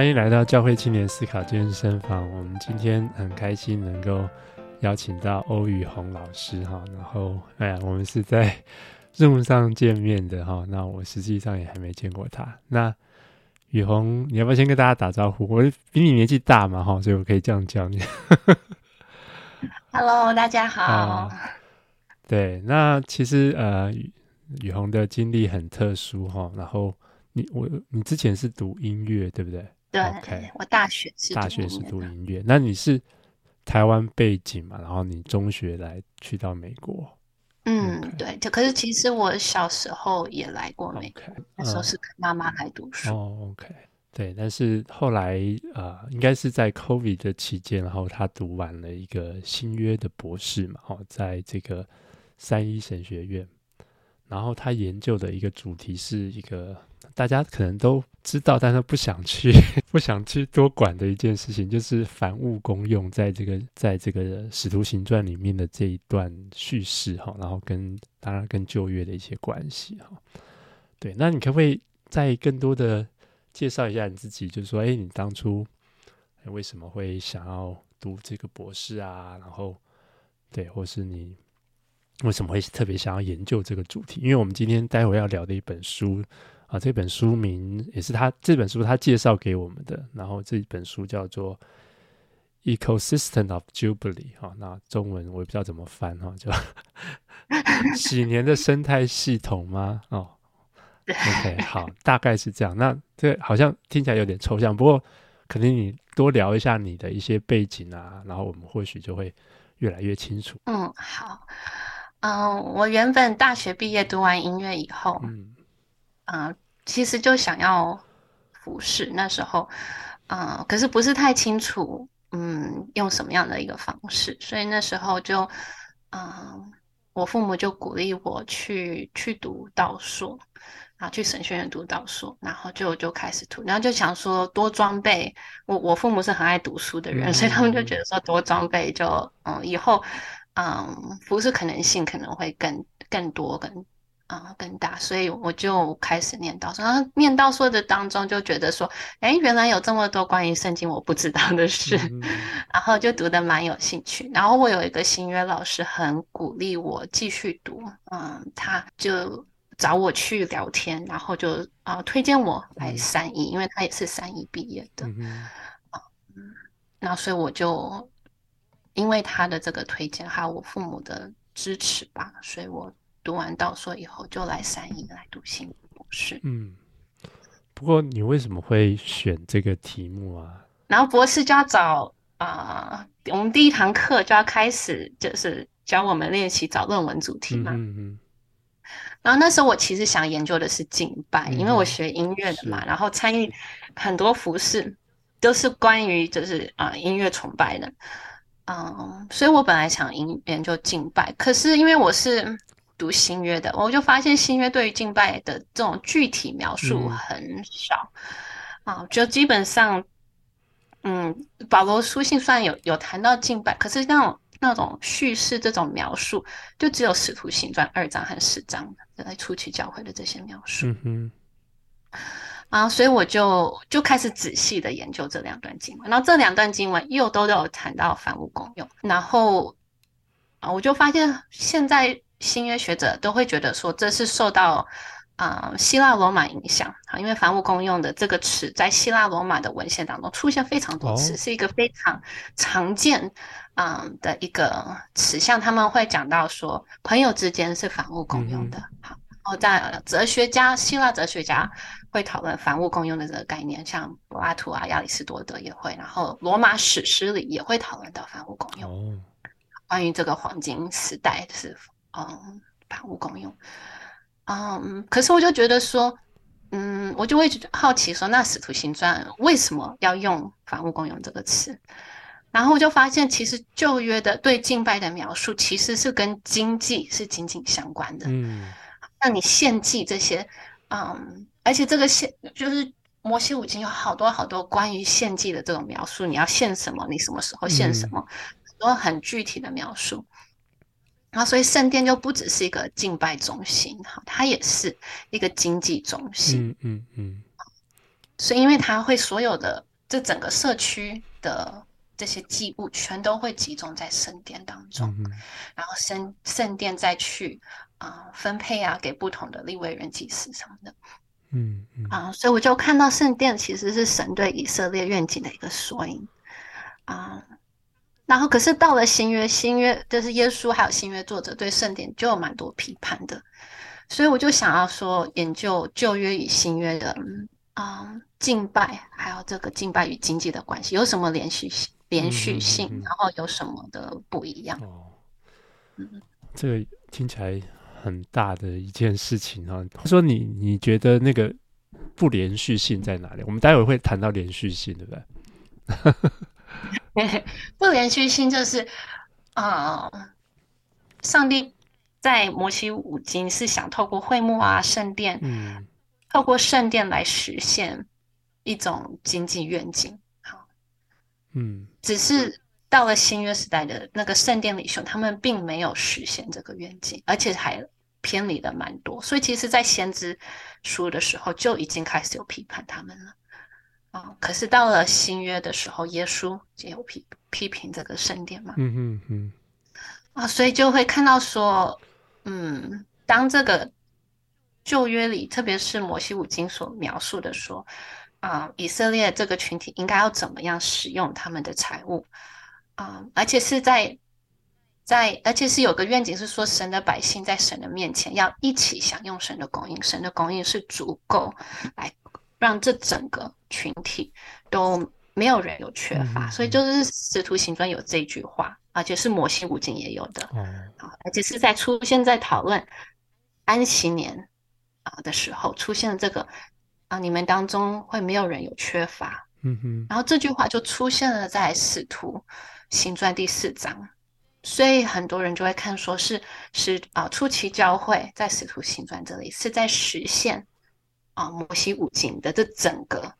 欢迎来到教会青年思考健身房。我们今天很开心能够邀请到欧宇宏老师哈，然后哎呀，我们是在 Zoom 上见面的哈。那我实际上也还没见过他。那宇宏，你要不要先跟大家打招呼？我比你年纪大嘛哈，所以我可以这样叫你。Hello，大家好。啊、对，那其实呃，宇宏的经历很特殊哈。然后你我你之前是读音乐对不对？对，okay, 我大学是大学是读音乐，那你是台湾背景嘛？然后你中学来去到美国，嗯，okay. 对，就可是其实我小时候也来过美国，okay. 那时候是跟妈妈来读书。哦，OK，对，但是后来呃，应该是在 COVID 的期间，然后他读完了一个新约的博士嘛，哦，在这个三一神学院，然后他研究的一个主题是一个。大家可能都知道，但是不想去，不想去多管的一件事情，就是凡物公用，在这个在这个《使徒行传》里面的这一段叙事哈，然后跟当然跟旧约的一些关系哈。对，那你可不可以再更多的介绍一下你自己？就是说，哎，你当初为什么会想要读这个博士啊？然后，对，或是你为什么会特别想要研究这个主题？因为我们今天待会要聊的一本书。啊，这本书名也是他这本书他介绍给我们的。然后这本书叫做《Ecosystem of Jubilee》哈，那中文我也不知道怎么翻哈，就 喜年的生态系统吗？哦，OK，好，大概是这样。那这好像听起来有点抽象，不过肯定你多聊一下你的一些背景啊，然后我们或许就会越来越清楚。嗯，好，嗯，我原本大学毕业读完音乐以后，嗯。啊、其实就想要服侍，那时候，啊、可是不是太清楚，嗯，用什么样的一个方式，所以那时候就，嗯、呃，我父母就鼓励我去去读道硕，啊，去神学院读道硕，然后就就开始读，然后就想说多装备，我我父母是很爱读书的人，所以他们就觉得说多装备就，嗯，以后，嗯，服侍可能性可能会更更多更。啊、嗯，更大，所以我就开始念道说。然后念道说的当中，就觉得说，哎，原来有这么多关于圣经我不知道的事，嗯、然后就读的蛮有兴趣。然后我有一个新约老师，很鼓励我继续读，嗯，他就找我去聊天，然后就啊、呃、推荐我来三一、嗯，因为他也是三一毕业的，嗯，然后所以我就因为他的这个推荐，还有我父母的支持吧，所以我。读完道硕以后，就来三一来读心理博士。嗯，不过你为什么会选这个题目啊？然后博士就要找啊、呃，我们第一堂课就要开始，就是教我们练习找论文主题嘛。嗯嗯。然后那时候我其实想研究的是敬拜，嗯、因为我学音乐的嘛，然后参与很多服饰都是关于就是啊、呃、音乐崇拜的。嗯，所以我本来想研研究敬拜，可是因为我是。读新约的，我就发现新约对于敬拜的这种具体描述很少，嗯、啊，就基本上，嗯，保罗书信虽然有有谈到敬拜，可是那种那种叙事这种描述，就只有使徒行传二章和十章在初期教会的这些描述。嗯哼，啊，所以我就就开始仔细的研究这两段经文，然后这两段经文又都有谈到凡物功用，然后啊，我就发现现在。新约学者都会觉得说，这是受到啊、呃、希腊罗马影响啊，因为凡物公用的这个词在希腊罗马的文献当中出现非常多次，哦、是一个非常常见啊、呃、的一个词。像他们会讲到说，朋友之间是凡物公用的。嗯、好，然后在哲学家，希腊哲学家会讨论凡物公用的这个概念，像柏拉图啊、亚里士多德也会，然后罗马史诗里也会讨论到凡物公用。哦，关于这个黄金时代是。嗯，凡物公用。嗯，可是我就觉得说，嗯，我就会好奇说，那使徒行传为什么要用凡物公用这个词？然后我就发现，其实旧约的对敬拜的描述其实是跟经济是紧紧相关的。嗯，那你献祭这些，嗯，而且这个献就是摩西五经有好多好多关于献祭的这种描述，你要献什么，你什么时候献什么，嗯、很多很具体的描述。然后，所以圣殿就不只是一个敬拜中心，哈，它也是一个经济中心。嗯嗯嗯。所以，因为它会所有的这整个社区的这些祭物全都会集中在圣殿当中，嗯、然后圣圣殿再去啊、呃、分配啊给不同的立位人祭司什么的，嗯嗯啊，所以我就看到圣殿其实是神对以色列愿景的一个缩影啊。然后可是到了新约，新约就是耶稣还有新约作者对圣典就有蛮多批判的，所以我就想要说研究旧约与新约的。啊、嗯，敬拜还有这个敬拜与经济的关系有什么连续性？连续性，嗯嗯嗯、然后有什么的不一样？哦，嗯，这个听起来很大的一件事情啊。他说你你觉得那个不连续性在哪里？我们待会会谈到连续性，对不对？不连续性就是啊、呃，上帝在摩西五经是想透过会幕啊、圣殿，嗯。透过圣殿来实现一种经济愿景，好，嗯，只是到了新约时代的那个圣殿领袖，他们并没有实现这个愿景，而且还偏离的蛮多。所以，其实，在先知书的时候就已经开始有批判他们了，啊，可是到了新约的时候，耶稣就有批批评这个圣殿嘛，嗯嗯嗯，啊，所以就会看到说，嗯，当这个。旧约里，特别是摩西五经所描述的说，啊、呃，以色列这个群体应该要怎么样使用他们的财物啊、呃？而且是在在，而且是有个愿景，是说神的百姓在神的面前要一起享用神的供应，神的供应是足够来让这整个群体都没有人有缺乏。嗯、所以就是使徒行传有这句话，而且是摩西五经也有的，啊、嗯，而且是在出现在讨论安息年。啊的时候出现了这个啊，你们当中会没有人有缺乏，嗯哼，然后这句话就出现了在使徒行传第四章，所以很多人就会看说是是啊，初期教会在使徒行传这里是在实现啊摩西五经的这整个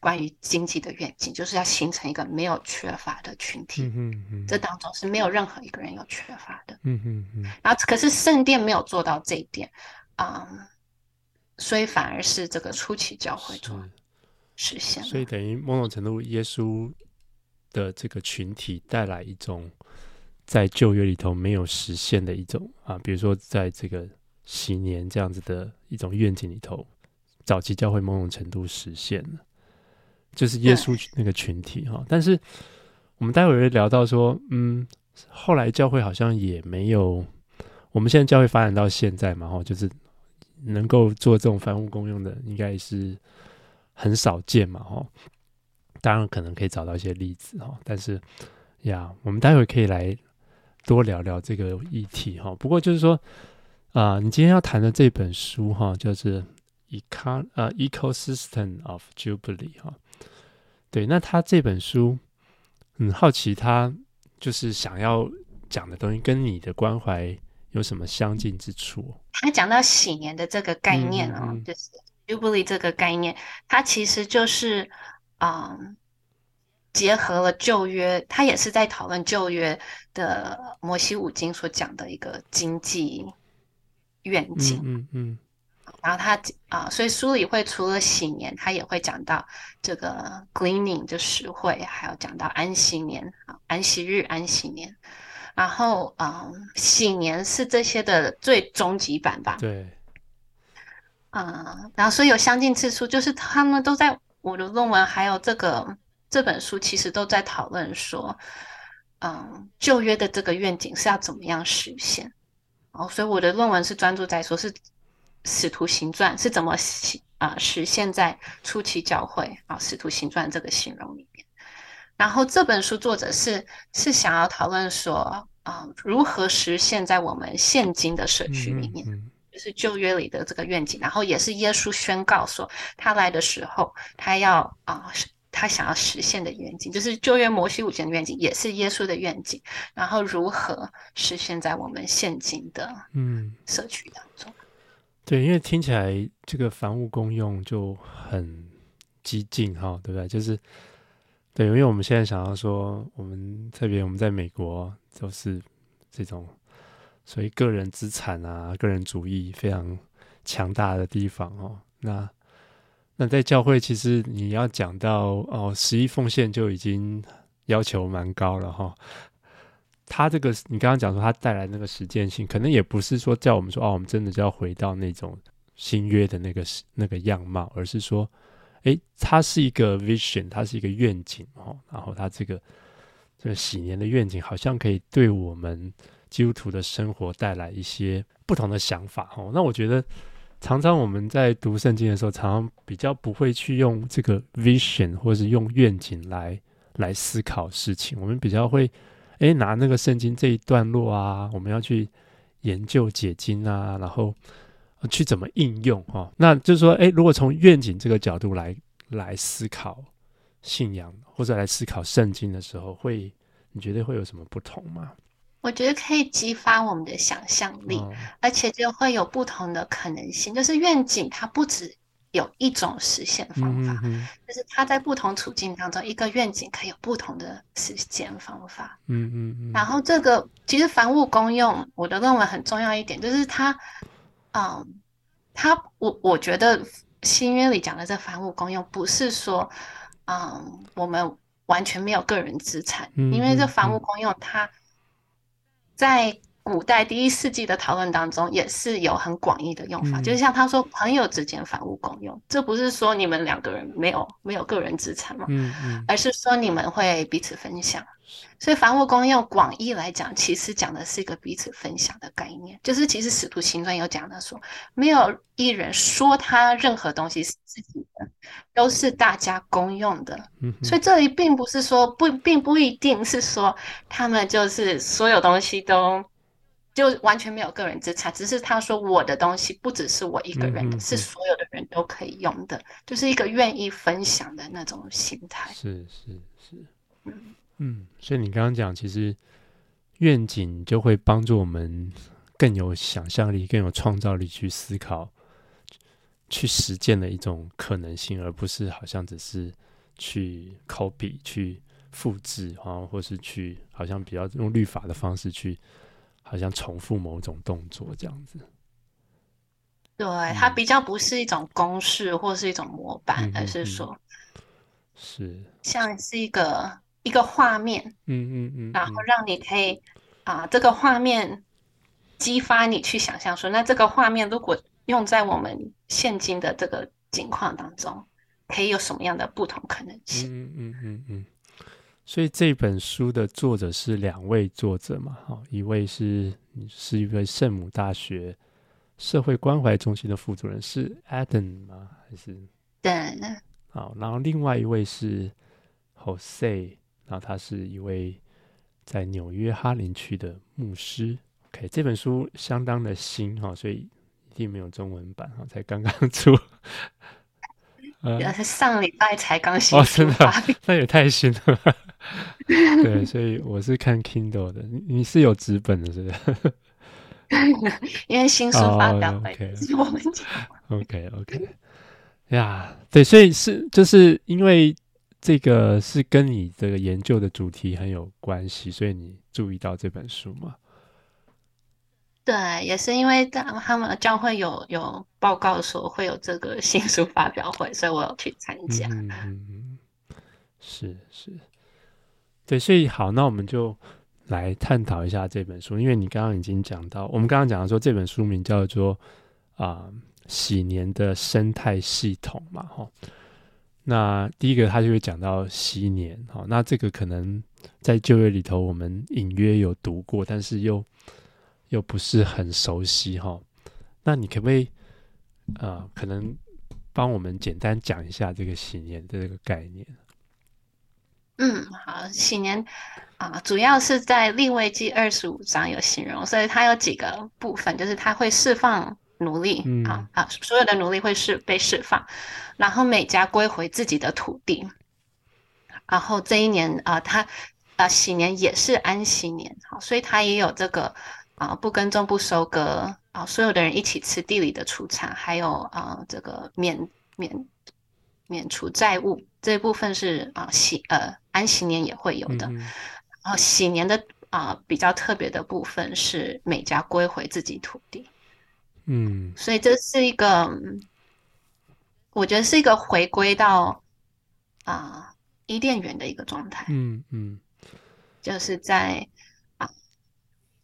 关于经济的愿景，就是要形成一个没有缺乏的群体，嗯哼嗯，这当中是没有任何一个人有缺乏的，嗯嗯嗯，然后可是圣殿没有做到这一点，啊。所以反而是这个初期教会做实现，所以等于某种程度，耶稣的这个群体带来一种在旧约里头没有实现的一种啊，比如说在这个禧年这样子的一种愿景里头，早期教会某种程度实现了，就是耶稣那个群体哈。但是我们待会儿会聊到说，嗯，后来教会好像也没有，我们现在教会发展到现在嘛，哈，就是。能够做这种凡物公用的，应该是很少见嘛，哈。当然可能可以找到一些例子哈，但是呀，我们待会可以来多聊聊这个议题哈。不过就是说啊、呃，你今天要谈的这本书哈，就是《Econ 呃 Ecosystem of Jubilee》哈。对，那他这本书很好奇，他就是想要讲的东西跟你的关怀。有什么相近之处？他讲到喜年的这个概念啊、哦就是 Jubilee 这个概念，它其实就是啊、嗯，结合了旧约，他也是在讨论旧约的摩西五经所讲的一个经济愿景。嗯嗯，嗯。然后他啊，所以书里会除了禧年，他也会讲到这个 gleaning 就实惠，还有讲到安息年啊，安息日、安息年。然后，嗯，禧年是这些的最终极版吧？对。嗯，然后所以有相近之处，就是他们都在我的论文，还有这个这本书，其实都在讨论说，嗯，旧约的这个愿景是要怎么样实现。哦，所以我的论文是专注在说，是使徒行传是怎么啊、呃、实现在初期教会啊，使徒行传这个形容里面。然后这本书作者是是想要讨论说啊、呃，如何实现在我们现今的社区里面，嗯嗯、就是旧约里的这个愿景。然后也是耶稣宣告说，他来的时候，他要啊、呃，他想要实现的愿景，就是旧约摩西五经的愿景，也是耶稣的愿景。然后如何实现在我们现今的嗯社区当中、嗯？对，因为听起来这个房屋公用就很激进哈，对不对？就是。对，因为我们现在想要说，我们特别我们在美国都是这种，所以个人资产啊、个人主义非常强大的地方哦。那那在教会，其实你要讲到哦，十一奉献就已经要求蛮高了哈。他这个，你刚刚讲说他带来那个实践性，可能也不是说叫我们说哦，我们真的就要回到那种新约的那个那个样貌，而是说，诶，它是一个 vision，它是一个愿景哦。然后它这个这个禧年的愿景，好像可以对我们基督徒的生活带来一些不同的想法哦。那我觉得。常常我们在读圣经的时候，常常比较不会去用这个 vision 或者是用愿景来来思考事情。我们比较会，诶，拿那个圣经这一段落啊，我们要去研究解经啊，然后去怎么应用哈。那就是说，诶，如果从愿景这个角度来来思考信仰或者来思考圣经的时候，会你觉得会有什么不同吗？我觉得可以激发我们的想象力，哦、而且就会有不同的可能性。就是愿景，它不只有一种实现方法，嗯、就是他在不同处境当中，一个愿景可以有不同的实现方法。嗯嗯嗯。然后这个其实凡物公用，我的认为很重要一点，就是它，嗯，它我我觉得新约里讲的这凡物公用，不是说，嗯，我们完全没有个人资产，嗯、因为这凡物公用它。在古代第一世纪的讨论当中，也是有很广义的用法，嗯、就是像他说，朋友之间凡物共用，这不是说你们两个人没有没有个人资产嘛，嗯嗯，而是说你们会彼此分享。所以凡物公用广义来讲，其实讲的是一个彼此分享的概念，就是其实使徒行传有讲的说，没有一人说他任何东西是自己的，都是大家公用的。嗯、所以这里并不是说不，并不一定是说他们就是所有东西都就完全没有个人资产，只是他说我的东西不只是我一个人的，嗯、哼是所有的人都可以用的，就是一个愿意分享的那种心态。是是是，嗯。嗯，所以你刚刚讲，其实愿景就会帮助我们更有想象力、更有创造力去思考、去实践的一种可能性，而不是好像只是去 copy、去复制，啊，或是去好像比较用律法的方式去，好像重复某种动作这样子。对，它比较不是一种公式或是一种模板，嗯、而是说，是像是一个。一个画面，嗯嗯嗯，然后让你可以啊、呃，这个画面激发你去想象说，那这个画面如果用在我们现今的这个境况当中，可以有什么样的不同可能性？嗯嗯嗯嗯。所以这本书的作者是两位作者嘛？哈，一位是是一位圣母大学社会关怀中心的副主任，是 Adam 吗？还是对？好，然后另外一位是 Jose。然后他是一位在纽约哈林区的牧师。OK，这本书相当的新哈，所以一定没有中文版哈，才刚刚 出。呃，上礼拜才刚新哦，真的，那也太新了。对，所以我是看 Kindle 的，你是有纸本的，是不是？因为新书发表会是我们讲。OK，OK，呀，对，所以是就是因为。这个是跟你这个研究的主题很有关系，所以你注意到这本书吗？对，也是因为他们教会有有报告说会有这个新书发表会，所以我有去参加。嗯，是是，对，所以好，那我们就来探讨一下这本书，因为你刚刚已经讲到，我们刚刚讲的说这本书名叫做啊、呃“禧年的生态系统”嘛，哈。那第一个，他就会讲到禧年，哈，那这个可能在就业里头我们隐约有读过，但是又又不是很熟悉哈。那你可不可以呃，可能帮我们简单讲一下这个禧年的这个概念？嗯，好，禧年啊、呃，主要是在利未记二十五章有形容，所以它有几个部分，就是它会释放。奴隶、嗯、啊啊！所有的奴隶会释被释放，然后每家归回自己的土地。然后这一年啊，他啊喜年也是安息年，好，所以他也有这个啊不耕种不收割啊，所有的人一起吃地里的出产，还有啊这个免免免除债务这一部分是啊喜呃安息年也会有的。嗯、然后喜年的啊比较特别的部分是每家归回自己土地。嗯，所以这是一个我觉得是一个回归到啊伊甸园的一个状态。嗯嗯，就是在啊，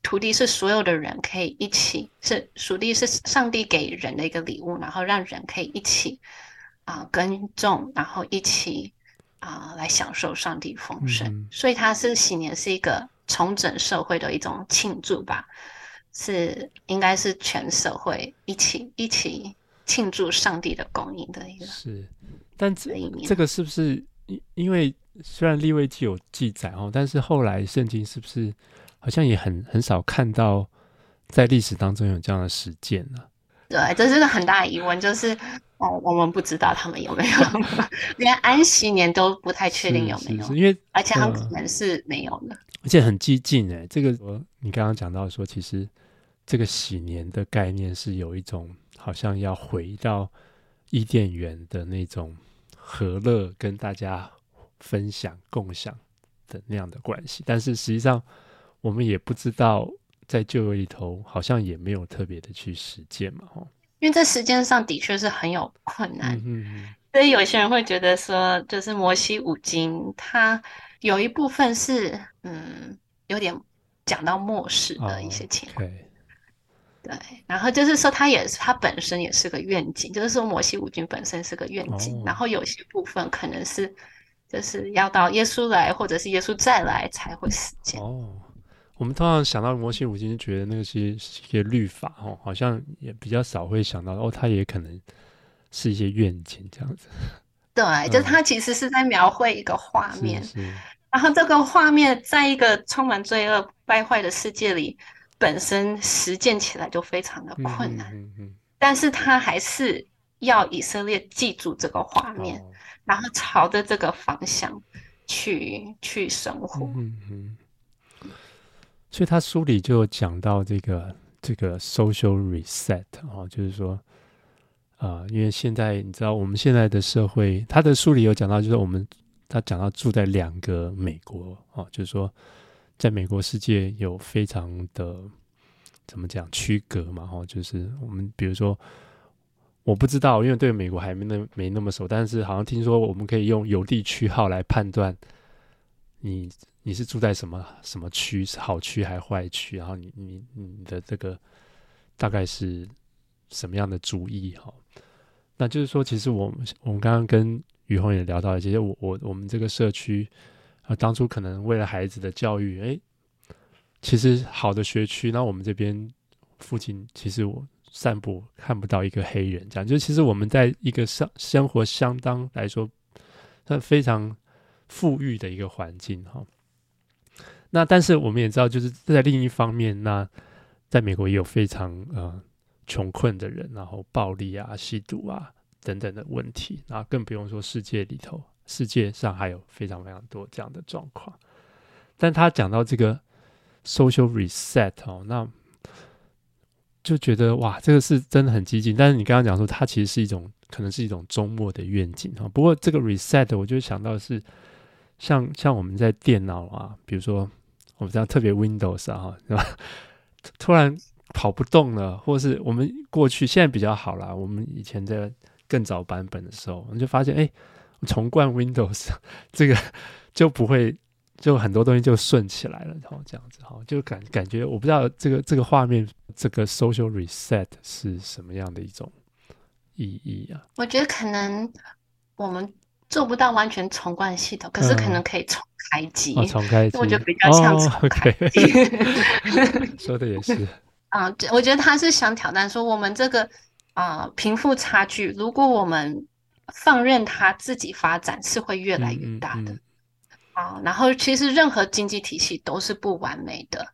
土地是所有的人可以一起，是土地是上帝给人的一个礼物，然后让人可以一起啊耕种，然后一起啊来享受上帝丰盛。嗯、所以它是喜年是一个重整社会的一种庆祝吧，是应该是全社会一起一起。庆祝上帝的供应的一个是，但这这个是不是因因为虽然利未记有记载哦，但是后来圣经是不是好像也很很少看到在历史当中有这样的实践呢？对，这是个很大的疑问，就是哦，我们不知道他们有没有，连安息年都不太确定有没有，因为而且很可能是没有的，而且很激进哎，这个你刚刚讲到说，其实这个喜年的概念是有一种。好像要回到伊甸园的那种和乐，跟大家分享、共享的那样的关系，但是实际上我们也不知道，在旧约里头好像也没有特别的去实践嘛，吼。因为在时间上的确是很有困难，嗯嗯，所以有些人会觉得说，就是摩西五经，它有一部分是嗯，有点讲到末世的一些情况。Oh, okay. 对，然后就是说，它也是它本身也是个愿景，就是说，摩西五经本身是个愿景。哦、然后有些部分可能是，就是要到耶稣来，或者是耶稣再来才会实践。哦，我们通常想到摩西五经，就觉得那些一些律法哦，好像也比较少会想到哦，它也可能是一些愿景这样子。对，嗯、就它其实是在描绘一个画面，是是然后这个画面在一个充满罪恶败坏的世界里。本身实践起来就非常的困难，嗯嗯嗯、但是他还是要以色列记住这个画面，哦、然后朝着这个方向去去生活。嗯嗯，所以他书里就讲到这个这个 social reset 哦，就是说啊、因为现在你知道我们现在的社会，他的书里有讲到，就是我们他讲到住在两个美国哦，就是说。在美国世界有非常的怎么讲区隔嘛？哈，就是我们比如说，我不知道，因为对美国还没那没那么熟，但是好像听说我们可以用邮递区号来判断你你是住在什么什么区，是好区还坏区，然后你你你的这个大概是什么样的主意哈？那就是说，其实我们我们刚刚跟宇宏也聊到了，其实我我我们这个社区。啊，当初可能为了孩子的教育，哎、其实好的学区，那我们这边附近，其实我散步看不到一个黑人，这样就其实我们在一个生生活相当来说，它非常富裕的一个环境哈。那但是我们也知道，就是在另一方面，那在美国也有非常呃穷困的人，然后暴力啊、吸毒啊等等的问题，那更不用说世界里头。世界上还有非常非常多这样的状况，但他讲到这个 social reset 哦，那就觉得哇，这个是真的很激进。但是你刚刚讲说，它其实是一种可能是一种周末的愿景哈。不过这个 reset，我就想到是像像我们在电脑啊，比如说我们这样特别 Windows 啊，是吧？突然跑不动了，或是我们过去现在比较好啦，我们以前在更早版本的时候，我们就发现哎。重灌 Windows，这个就不会，就很多东西就顺起来了，然后这样子哈，就感感觉我不知道这个这个画面，这个 social reset 是什么样的一种意义啊？我觉得可能我们做不到完全重灌系统，可是可能可以重开机，嗯哦、重开机，我觉得比较像重开机。说的也是。啊，我觉得他是想挑战说，我们这个啊贫富差距，如果我们放任它自己发展是会越来越大的，嗯嗯嗯、啊。然后其实任何经济体系都是不完美的。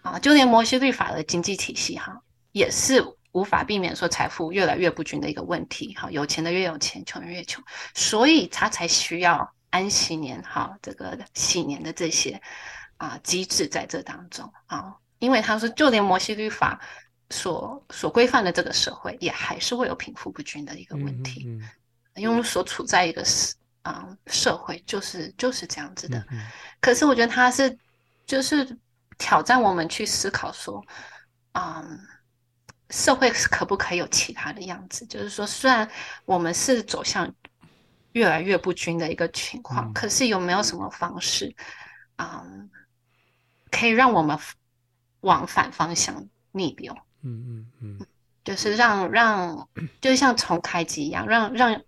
啊，就连摩西律法的经济体系哈、啊，也是无法避免说财富越来越不均的一个问题。哈、啊，有钱的越有钱，穷人越穷，所以他才需要安息年哈、啊，这个喜年的这些啊机制在这当中啊，因为他说就连摩西律法所所规范的这个社会，也还是会有贫富不均的一个问题。嗯嗯嗯因为所处在一个社啊、嗯、社会，就是就是这样子的。嗯、可是我觉得他是就是挑战我们去思考说，嗯，社会可不可以有其他的样子？就是说，虽然我们是走向越来越不均的一个情况，嗯、可是有没有什么方式，嗯，可以让我们往反方向逆流？嗯嗯嗯，就是让让，就像重开机一样，让让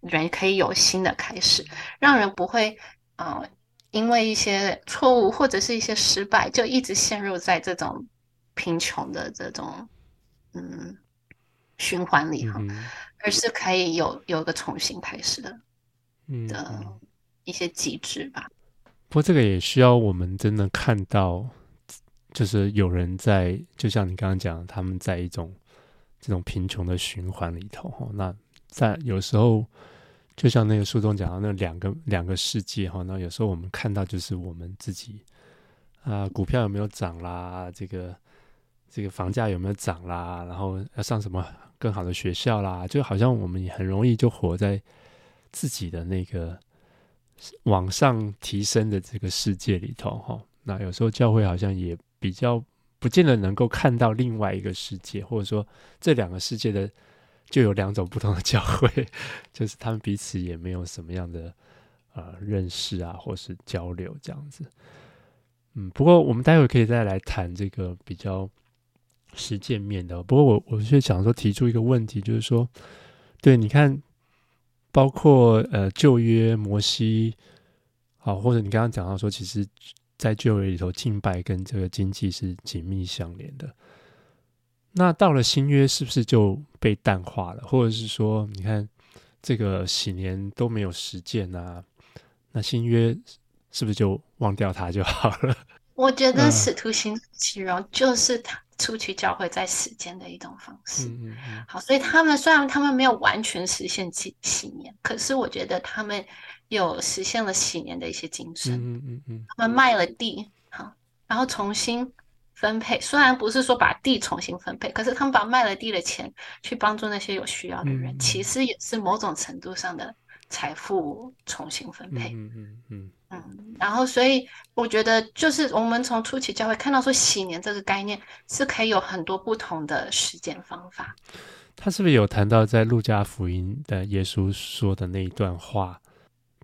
人可以有新的开始，让人不会啊、呃，因为一些错误或者是一些失败，就一直陷入在这种贫穷的这种。嗯，循环里哈，嗯、而是可以有有一个重新开始的，嗯的一些机制吧。不过这个也需要我们真的看到，就是有人在，就像你刚刚讲，他们在一种这种贫穷的循环里头哈。那在有时候，就像那个书中讲到那两个两个世界哈，那有时候我们看到就是我们自己啊，股票有没有涨啦，这个。这个房价有没有涨啦？然后要上什么更好的学校啦？就好像我们也很容易就活在自己的那个往上提升的这个世界里头哈。那有时候教会好像也比较不见得能够看到另外一个世界，或者说这两个世界的就有两种不同的教会，就是他们彼此也没有什么样的呃认识啊，或是交流这样子。嗯，不过我们待会可以再来谈这个比较。实践面的，不过我我是想说提出一个问题，就是说，对，你看，包括呃旧约摩西，好，或者你刚刚讲到说，其实，在旧约里头敬拜跟这个经济是紧密相连的。那到了新约，是不是就被淡化了？或者是说，你看这个喜年都没有实践啊？那新约是不是就忘掉它就好了？我觉得使徒行其容就是他。出去教会在实践的一种方式，嗯嗯嗯，好，所以他们虽然他们没有完全实现喜喜年，可是我觉得他们有实现了喜年的一些精神，嗯嗯嗯，他们卖了地，好，然后重新分配，虽然不是说把地重新分配，可是他们把卖了地的钱去帮助那些有需要的人，其实也是某种程度上的财富重新分配，嗯嗯嗯。嗯，然后所以我觉得，就是我们从初期教会看到说，喜年这个概念是可以有很多不同的实践方法。他是不是有谈到在路加福音的耶稣说的那一段话，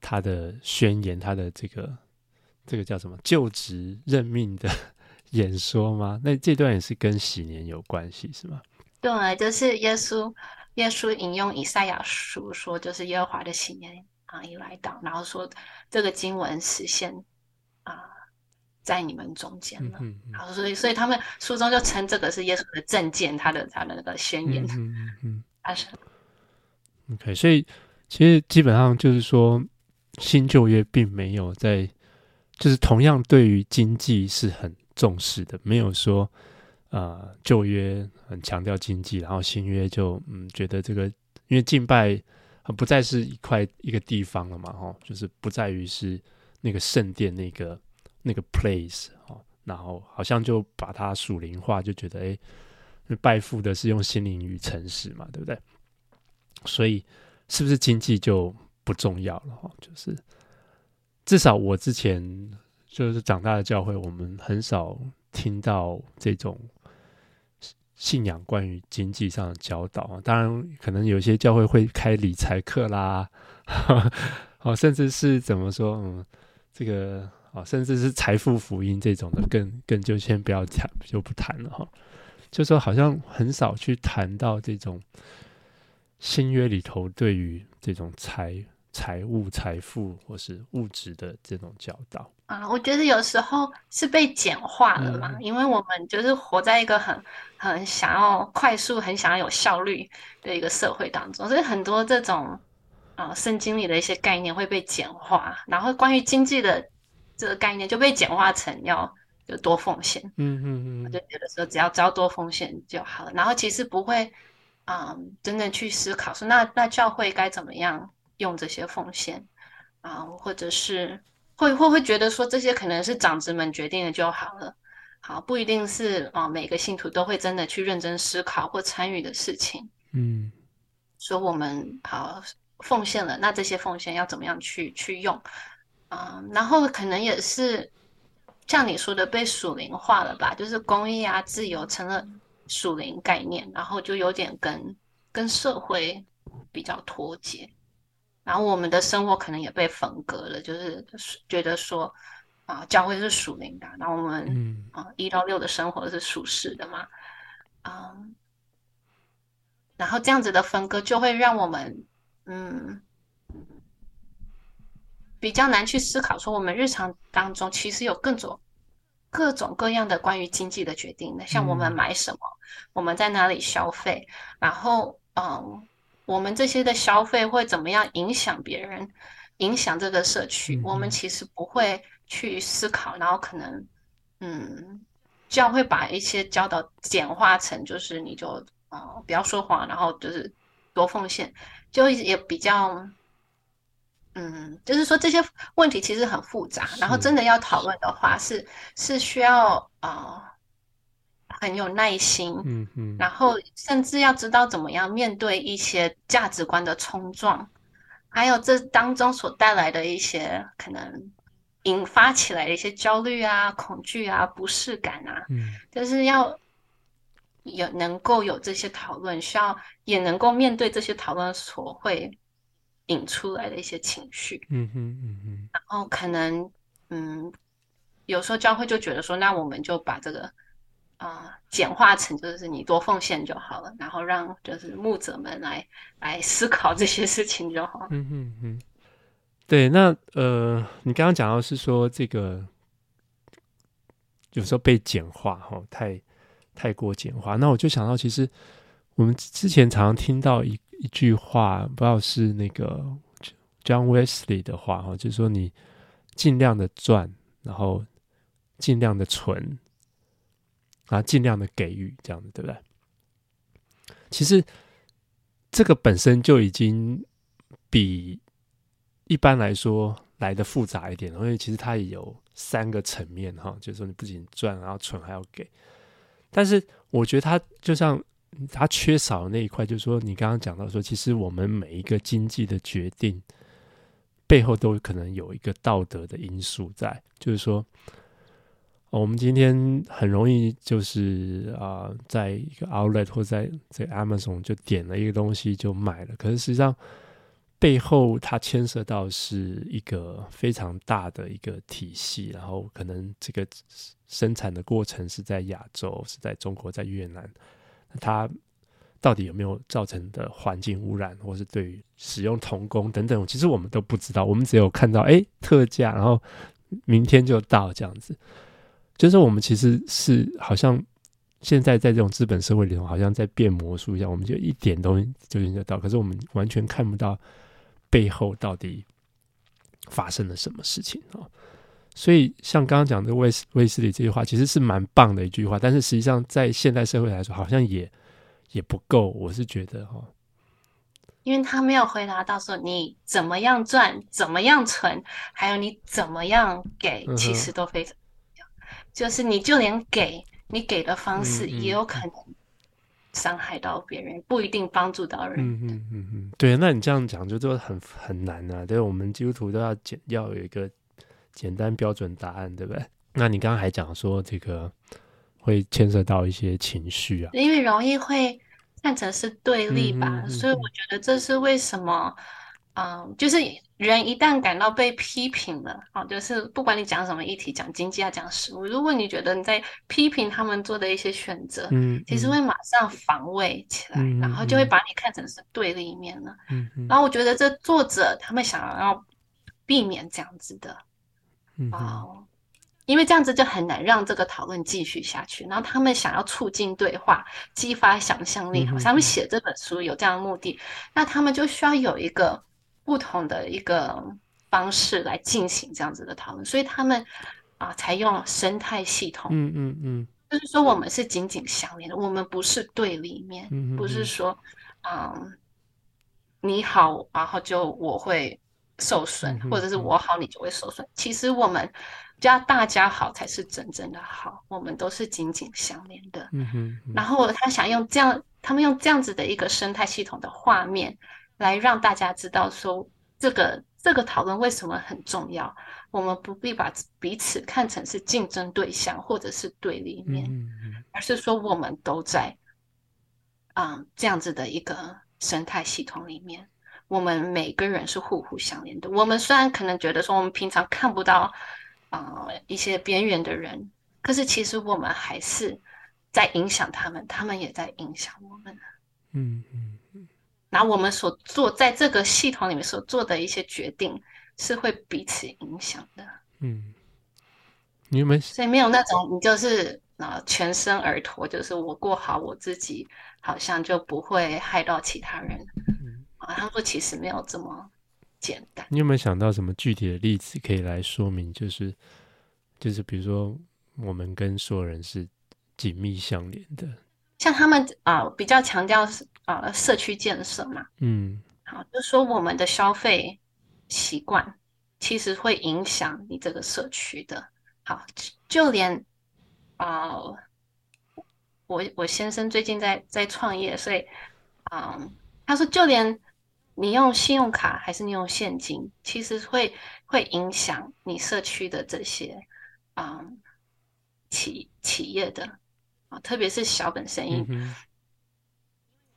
他的宣言，他的这个这个叫什么就职任命的 演说吗？那这段也是跟喜年有关系，是吗？对，就是耶稣耶稣引用以赛亚书说，就是耶和华的喜年。啊，一来到，然后说这个经文实现啊，在你们中间了。嗯嗯、然后所以，所以他们书中就称这个是耶稣的证件，他的他的那个宣言。嗯嗯嗯。啊是。OK，所以其实基本上就是说，新旧约并没有在，就是同样对于经济是很重视的，没有说啊旧约很强调经济，然后新约就嗯觉得这个因为敬拜。不再是一块一个地方了嘛，哈，就是不在于是那个圣殿那个那个 place 哈，然后好像就把它属灵化，就觉得哎，拜父的是用心灵与诚实嘛，对不对？所以是不是经济就不重要了哈？就是至少我之前就是长大的教会，我们很少听到这种。信仰关于经济上的教导啊，当然可能有些教会会开理财课啦，哦，甚至是怎么说，嗯，这个哦，甚至是财富福音这种的，更更就先不要谈，就不谈了哈。就说好像很少去谈到这种新约里头对于这种财财务、财富或是物质的这种教导。啊，我觉得有时候是被简化了嘛，嗯、因为我们就是活在一个很很想要快速、很想要有效率的一个社会当中，所以很多这种啊圣经里的一些概念会被简化，然后关于经济的这个概念就被简化成要有多奉献，嗯嗯嗯，我。就觉得说只要只要多奉献就好了，然后其实不会啊真正去思考说那那教会该怎么样用这些奉献啊，或者是。会会会觉得说这些可能是长子们决定的就好了，好，不一定是啊每个信徒都会真的去认真思考或参与的事情。嗯，说我们好奉献了，那这些奉献要怎么样去去用啊？然后可能也是像你说的被属灵化了吧，就是公益啊、自由成了属灵概念，然后就有点跟跟社会比较脱节，然后我们的生活可能也被分割了，就是觉得说啊，教会是属灵的，然后我们、嗯、啊一到六的生活是属世的嘛，啊，然后这样子的分割就会让我们嗯。比较难去思考，说我们日常当中其实有各种各种各样的关于经济的决定的，像我们买什么，嗯、我们在哪里消费，然后嗯，我们这些的消费会怎么样影响别人，影响这个社区，嗯、我们其实不会去思考，然后可能嗯，教会把一些教导简化成就是你就啊、嗯、不要说谎，然后就是多奉献，就也比较。嗯，就是说这些问题其实很复杂，然后真的要讨论的话是，是是需要啊、呃、很有耐心，嗯嗯，然后甚至要知道怎么样面对一些价值观的冲撞，还有这当中所带来的一些可能引发起来的一些焦虑啊、恐惧啊、不适感啊，嗯，就是要有能够有这些讨论，需要也能够面对这些讨论所会。引出来的一些情绪，嗯哼嗯哼，然后可能嗯，有时候教会就觉得说，那我们就把这个啊、简化成就是你多奉献就好了，然后让就是牧者们来来思考这些事情就好。嗯嗯嗯，对，那呃，你刚刚讲到是说这个有时候被简化哈，太太过简化，那我就想到其实我们之前常常听到一。一句话，不知道是那个 John Wesley 的话哈，就是说你尽量的赚，然后尽量的存，啊，尽量的给予，这样子对不对？其实这个本身就已经比一般来说来的复杂一点，因为其实它也有三个层面哈，就是说你不仅赚，然后存还要给。但是我觉得它就像。他缺少的那一块，就是说，你刚刚讲到说，其实我们每一个经济的决定背后都可能有一个道德的因素在，就是说，我们今天很容易就是啊、在一个 outlet 或在在 Amazon 就点了一个东西就买了，可是实际上背后它牵涉到是一个非常大的一个体系，然后可能这个生产的过程是在亚洲，是在中国，在越南。它到底有没有造成的环境污染，或是对于使用童工等等，其实我们都不知道。我们只有看到哎特价，然后明天就到这样子。就是我们其实是好像现在在这种资本社会里头，好像在变魔术一样，我们就一点东西就应得到，可是我们完全看不到背后到底发生了什么事情啊。所以，像刚刚讲的卫斯卫斯理这句话，其实是蛮棒的一句话。但是，实际上在现代社会来说，好像也也不够。我是觉得哈，因为他没有回答到说你怎么样赚、怎么样存，还有你怎么样给，其实都非常。嗯、就是你就连给你给的方式，也有可能伤害到别人，嗯嗯、不一定帮助到人。嗯嗯嗯嗯，对。那你这样讲就都很很难啊。对，我们基督徒都要简要有一个。简单标准答案，对不对？那你刚刚还讲说这个会牵涉到一些情绪啊，因为容易会看成是对立吧，所以我觉得这是为什么，嗯，就是人一旦感到被批评了，啊，就是不管你讲什么议题，讲经济啊，讲食物，如果你觉得你在批评他们做的一些选择，嗯，嗯，其实会马上防卫起来，然后就会把你看成是对立面了，嗯，然后我觉得这作者他们想要避免这样子的。哦，因为这样子就很难让这个讨论继续下去。然后他们想要促进对话，激发想象力，好像他们写这本书有这样的目的。那他们就需要有一个不同的一个方式来进行这样子的讨论。所以他们啊，才用生态系统。嗯嗯嗯，就是说我们是紧紧相连的，我们不是对立面，不是说嗯你好，然后就我会。受损，或者是我好，你就会受损。嗯、其实我们家大家好才是真正的好，我们都是紧紧相连的。嗯哼。然后他想用这样，他们用这样子的一个生态系统的画面，来让大家知道说，这个这个讨论为什么很重要。我们不必把彼此看成是竞争对象或者是对立面，嗯嗯、而是说我们都在啊、嗯、这样子的一个生态系统里面，我们每个人是互互相连的。我们虽然可能觉得说我们平常看不到啊、呃、一些边缘的人，可是其实我们还是在影响他们，他们也在影响我们。嗯嗯。然后我们所做在这个系统里面所做的一些决定，是会彼此影响的。嗯，你有没有？所以没有那种你就是啊全身而脱，就是我过好我自己，好像就不会害到其他人。嗯，啊，他说其实没有这么简单。你有没有想到什么具体的例子可以来说明？就是就是比如说我们跟所有人是紧密相连的。像他们啊、呃，比较强调是啊、呃，社区建设嘛，嗯，好，就说我们的消费习惯其实会影响你这个社区的。好，就连啊、呃，我我先生最近在在创业，所以啊、呃，他说就连你用信用卡还是你用现金，其实会会影响你社区的这些啊、呃、企企业的。啊，特别是小本生意，嗯、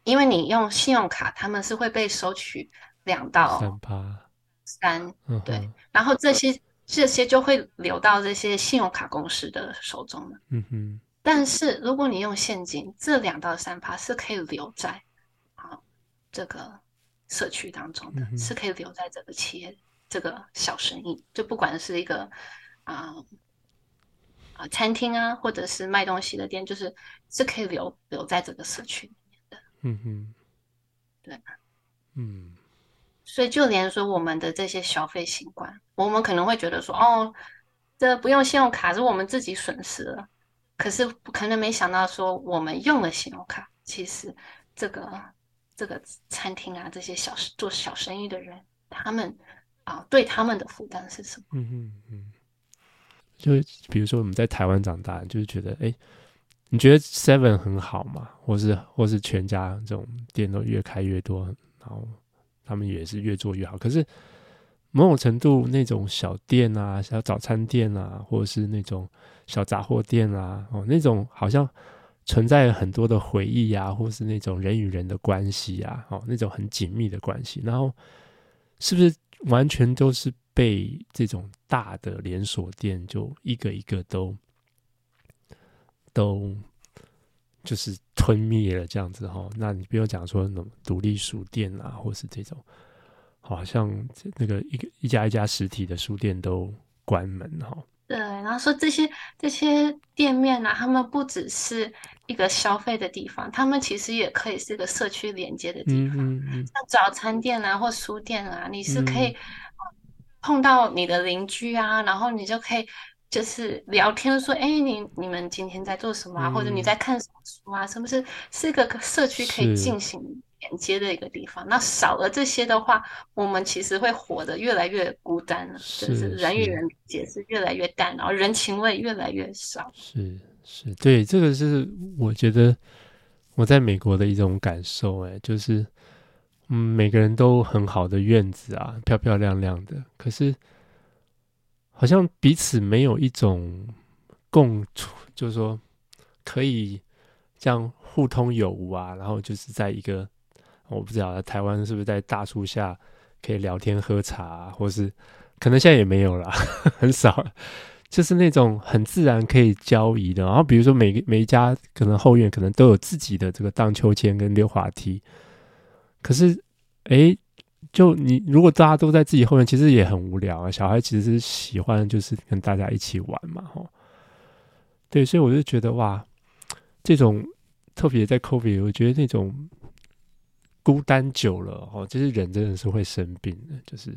因为你用信用卡，他们是会被收取两到三趴三，对，然后这些这些就会流到这些信用卡公司的手中了。嗯哼，但是如果你用现金，这两到三趴是可以留在啊这个社区当中的，嗯、是可以留在这个企业这个小生意，就不管是一个啊。啊，餐厅啊，或者是卖东西的店，就是是可以留留在这个社区的。嗯哼，对，嗯，所以就连说我们的这些消费习惯，我们可能会觉得说，哦，这不用信用卡是我们自己损失了，可是可能没想到说，我们用了信用卡，其实这个这个餐厅啊，这些小做小生意的人，他们啊，对他们的负担是什么？嗯哼嗯。就比如说我们在台湾长大，就是觉得，哎，你觉得 Seven 很好吗？或是或是全家这种店都越开越多，然后他们也是越做越好。可是某种程度，那种小店啊、小早餐店啊，或者是那种小杂货店啊，哦，那种好像存在很多的回忆、啊，或是那种人与人的关系啊，哦，那种很紧密的关系。然后是不是完全都是？被这种大的连锁店就一个一个都都就是吞灭了这样子哈，那你不用讲说那种独立书店啊，或是这种好像那个一个一家一家实体的书店都关门哈。对，然后说这些这些店面啊，他们不只是一个消费的地方，他们其实也可以是一个社区连接的地方，嗯嗯嗯，像早餐店啊或书店啊，你是可以。嗯碰到你的邻居啊，然后你就可以就是聊天说，哎，你你们今天在做什么啊？嗯、或者你在看什么书啊？是不是是一个社区可以进行连接的一个地方？那少了这些的话，我们其实会活得越来越孤单了，是就是人与人连接是越来越淡，然后人情味越来越少。是是，对，这个是我觉得我在美国的一种感受，哎，就是。嗯，每个人都很好的院子啊，漂漂亮亮的。可是，好像彼此没有一种共处，就是说可以这样互通有无啊。然后就是在一个，我不知道台湾是不是在大树下可以聊天喝茶，或是可能现在也没有了，很少。就是那种很自然可以交谊的。然后比如说每个每一家可能后院可能都有自己的这个荡秋千跟溜滑梯。可是，哎、就你如果大家都在自己后面，其实也很无聊啊。小孩其实是喜欢就是跟大家一起玩嘛，吼。对，所以我就觉得哇，这种特别在 COVID，我觉得那种孤单久了，哦，就是人真的是会生病的，就是。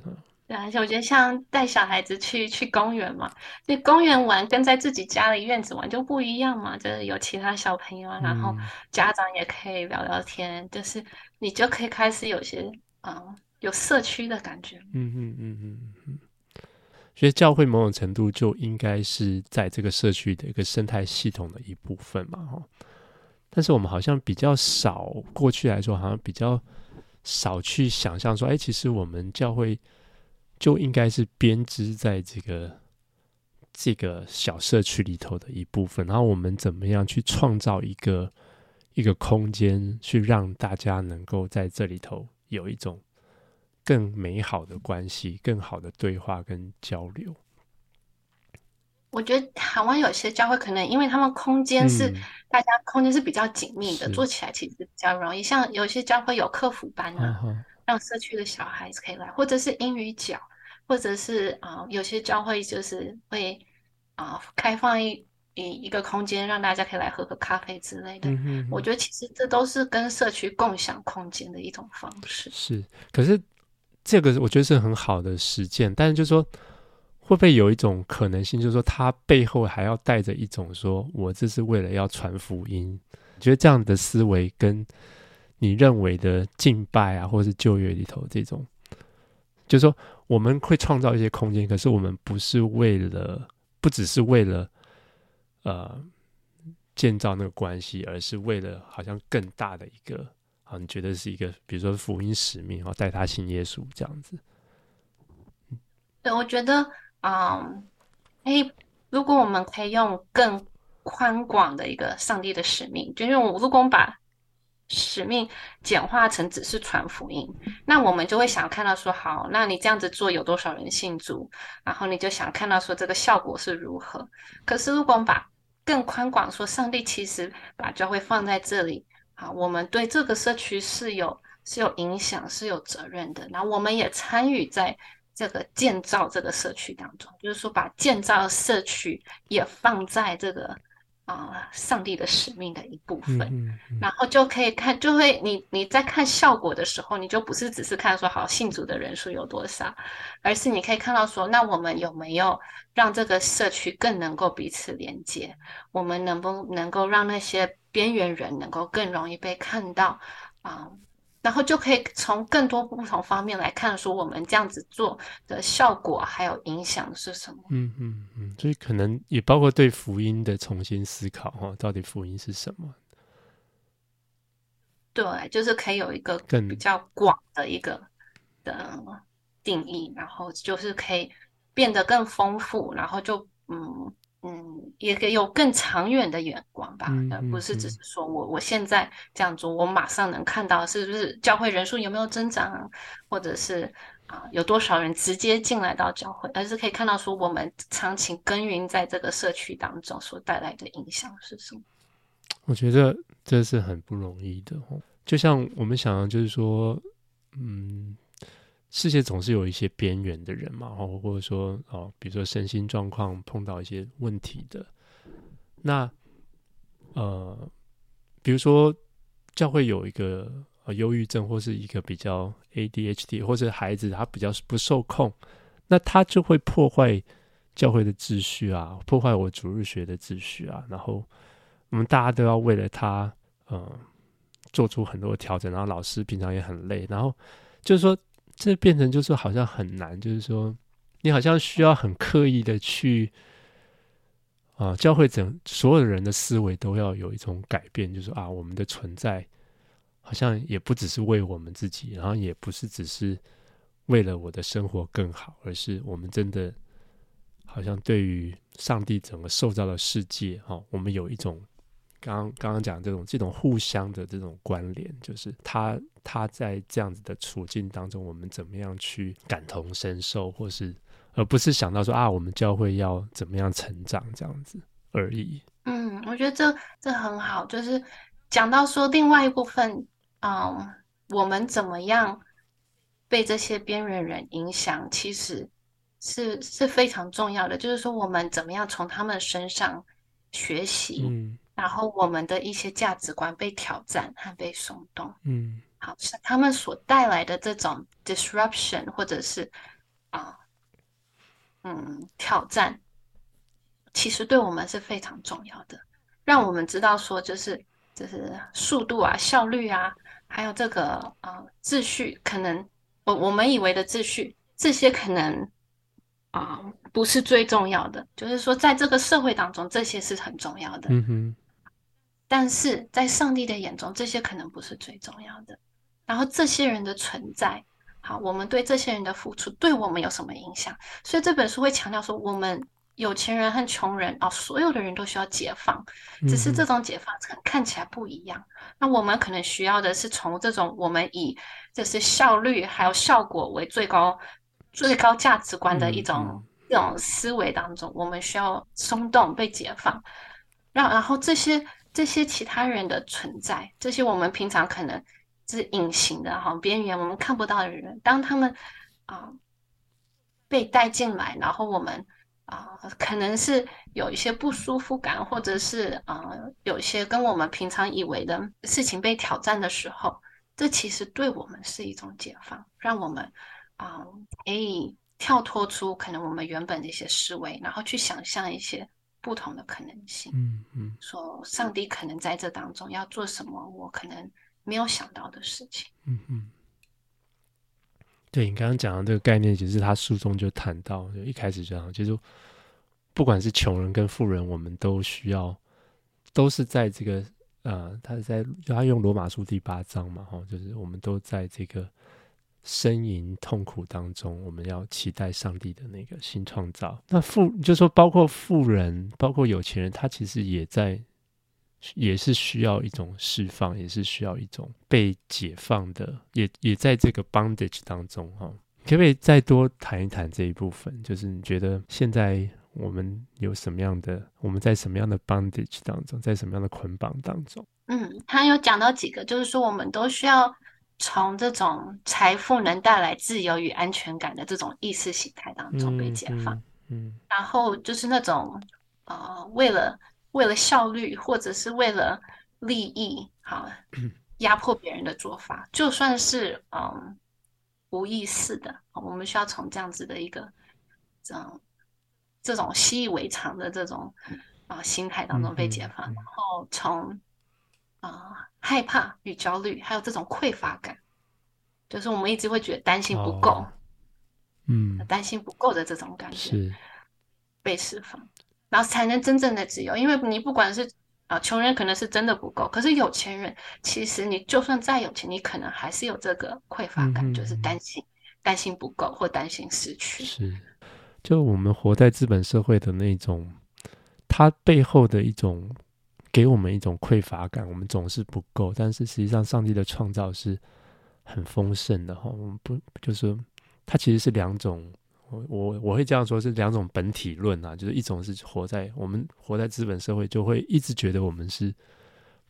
对，而且我觉得像带小孩子去去公园嘛，去公园玩跟在自己家里院子玩就不一样嘛，就是有其他小朋友，嗯、然后家长也可以聊聊天，就是你就可以开始有些啊、嗯、有社区的感觉。嗯嗯嗯嗯嗯。所以教会某种程度就应该是在这个社区的一个生态系统的一部分嘛，哈。但是我们好像比较少，过去来说好像比较少去想象说，哎，其实我们教会。就应该是编织在这个这个小社区里头的一部分。然后我们怎么样去创造一个一个空间，去让大家能够在这里头有一种更美好的关系、更好的对话跟交流。我觉得台湾有些教会可能因为他们空间是、嗯、大家空间是比较紧密的，做起来其实比较容易。像有些教会有客服班啊，哦、让社区的小孩子可以来，或者是英语角，或者是啊、呃，有些教会就是会啊、呃、开放一一一个空间，让大家可以来喝喝咖啡之类的。嗯、哼哼我觉得其实这都是跟社区共享空间的一种方式。是，可是这个我觉得是很好的实践，但是就是说。会不会有一种可能性，就是说他背后还要带着一种说，我这是为了要传福音？你觉得这样的思维跟你认为的敬拜啊，或者是旧约里头这种，就是说我们会创造一些空间，可是我们不是为了，不只是为了呃建造那个关系，而是为了好像更大的一个你觉得是一个，比如说福音使命啊，带他信耶稣这样子？对，我觉得。嗯，诶，如果我们可以用更宽广的一个上帝的使命，就用如果我们把使命简化成只是传福音，那我们就会想看到说，好，那你这样子做有多少人信主？然后你就想看到说这个效果是如何。可是如果我们把更宽广说，上帝其实把教会放在这里啊，我们对这个社区是有是有影响、是有责任的，那我们也参与在。这个建造这个社区当中，就是说把建造社区也放在这个啊、呃、上帝的使命的一部分，嗯嗯嗯、然后就可以看，就会你你在看效果的时候，你就不是只是看说好信主的人数有多少，而是你可以看到说，那我们有没有让这个社区更能够彼此连接？我们能不能够让那些边缘人能够更容易被看到啊？呃然后就可以从更多不同方面来看，说我们这样子做的效果还有影响是什么？嗯嗯嗯，所以可能也包括对福音的重新思考哈，到底福音是什么？对，就是可以有一个更比较广的一个的定义，然后就是可以变得更丰富，然后就嗯。嗯，也可以有更长远的眼光吧，嗯嗯、不是只是说我我现在这样做，我马上能看到是不是教会人数有没有增长，或者是啊有多少人直接进来到教会，而是可以看到说我们长期耕耘在这个社区当中所带来的影响是什么。我觉得这是很不容易的，就像我们想要就是说，嗯。世界总是有一些边缘的人嘛，或或者说哦，比如说身心状况碰到一些问题的，那呃，比如说教会有一个忧郁症，或是一个比较 ADHD，或者孩子他比较不受控，那他就会破坏教会的秩序啊，破坏我主日学的秩序啊，然后我们大家都要为了他呃做出很多调整，然后老师平常也很累，然后就是说。这变成就是好像很难，就是说，你好像需要很刻意的去啊，教会整所有人的思维都要有一种改变，就是啊，我们的存在好像也不只是为我们自己，然后也不是只是为了我的生活更好，而是我们真的好像对于上帝整个受造的世界，哈，我们有一种。刚刚刚讲这种这种互相的这种关联，就是他他在这样子的处境当中，我们怎么样去感同身受，或是而不是想到说啊，我们教会要怎么样成长这样子而已。嗯，我觉得这这很好，就是讲到说另外一部分，嗯，我们怎么样被这些边缘人影响，其实是是非常重要的。就是说，我们怎么样从他们身上学习。嗯然后我们的一些价值观被挑战和被松动，嗯，好，是他们所带来的这种 disruption 或者是啊，嗯，挑战，其实对我们是非常重要的，让我们知道说，就是就是速度啊、效率啊，还有这个啊秩序，可能我我们以为的秩序，这些可能啊不是最重要的，就是说在这个社会当中，这些是很重要的，嗯哼。但是在上帝的眼中，这些可能不是最重要的。然后这些人的存在，好，我们对这些人的付出对我们有什么影响？所以这本书会强调说，我们有钱人和穷人哦，所有的人都需要解放，只是这种解放看看起来不一样。嗯、那我们可能需要的是从这种我们以就是效率还有效果为最高最高价值观的一种、嗯、这种思维当中，我们需要松动被解放，让然后这些这些其他人的存在，这些我们平常可能。是隐形的哈，边缘我们看不到的人，当他们啊、被带进来，然后我们啊、可能是有一些不舒服感，或者是啊、有一些跟我们平常以为的事情被挑战的时候，这其实对我们是一种解放，让我们啊、呃、可以跳脱出可能我们原本的一些思维，然后去想象一些不同的可能性。嗯嗯，说上帝可能在这当中要做什么，我可能。没有想到的事情。嗯嗯，对你刚刚讲的这个概念，其实他书中就谈到，就一开始就讲，就是不管是穷人跟富人，我们都需要，都是在这个呃，他在他用罗马书第八章嘛，哈，就是我们都在这个呻吟痛苦当中，我们要期待上帝的那个新创造。那富，就是说包括富人，包括有钱人，他其实也在。也是需要一种释放，也是需要一种被解放的，也也在这个 bondage 当中哈。可不可以再多谈一谈这一部分？就是你觉得现在我们有什么样的，我们在什么样的 bondage 当中，在什么样的捆绑当中？嗯，他有讲到几个，就是说我们都需要从这种财富能带来自由与安全感的这种意识形态当中被解放。嗯，嗯嗯，然后就是那种呃，为了。为了效率，或者是为了利益，好 压迫别人的做法，就算是嗯无意识的，我们需要从这样子的一个这种这种习以为常的这种啊、呃、心态当中被解放，嗯嗯嗯、然后从啊、呃、害怕与焦虑，还有这种匮乏感，就是我们一直会觉得担心不够，哦、嗯，担心不够的这种感觉是被释放。然后才能真正的自由，因为你不管是啊穷人可能是真的不够，可是有钱人其实你就算再有钱，你可能还是有这个匮乏感，嗯、就是担心担心不够或担心失去。是，就我们活在资本社会的那种，它背后的一种给我们一种匮乏感，我们总是不够，但是实际上上帝的创造是很丰盛的哈，我们不就是它其实是两种。我我会这样说，是两种本体论啊，就是一种是活在我们活在资本社会，就会一直觉得我们是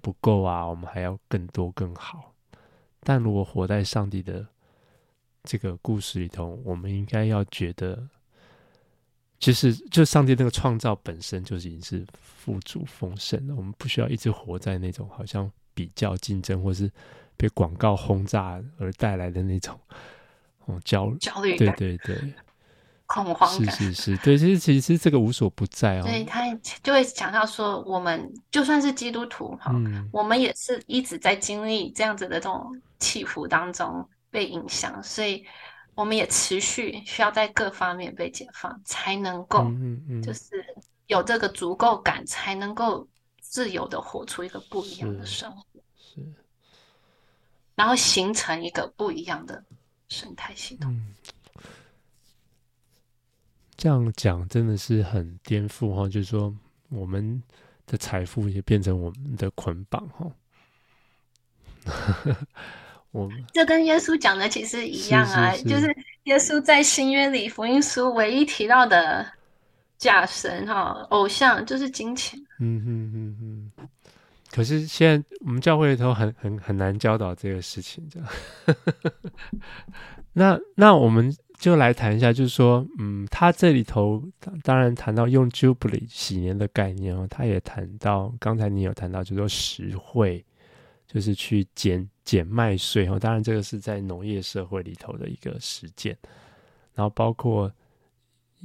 不够啊，我们还要更多更好。但如果活在上帝的这个故事里头，我们应该要觉得，其实就上帝那个创造本身就已经是富足丰盛了，我们不需要一直活在那种好像比较竞争，或是被广告轰炸而带来的那种哦焦焦虑对对对。恐慌感是是是，对，其实其实这个无所不在哦。所以他就会强调说，我们就算是基督徒哈，嗯、我们也是一直在经历这样子的这种起伏当中被影响，所以我们也持续需要在各方面被解放，才能够，就是有这个足够感，才能够自由的活出一个不一样的生活，是，是然后形成一个不一样的生态系统。嗯这样讲真的是很颠覆哈，就是说我们的财富也变成我们的捆绑哈。我们这跟耶稣讲的其实一样啊，是是是就是耶稣在新约里福音书唯一提到的假神哈偶像就是金钱。嗯嗯嗯嗯。可是现在我们教会里头很很很难教导这个事情，这样。那那我们。就来谈一下，就是说，嗯，他这里头当然谈到用 Jubilee 禧年的概念哦，他也谈到，刚才你有谈到，就是说实惠，就是去减减麦税哦，当然这个是在农业社会里头的一个实践，然后包括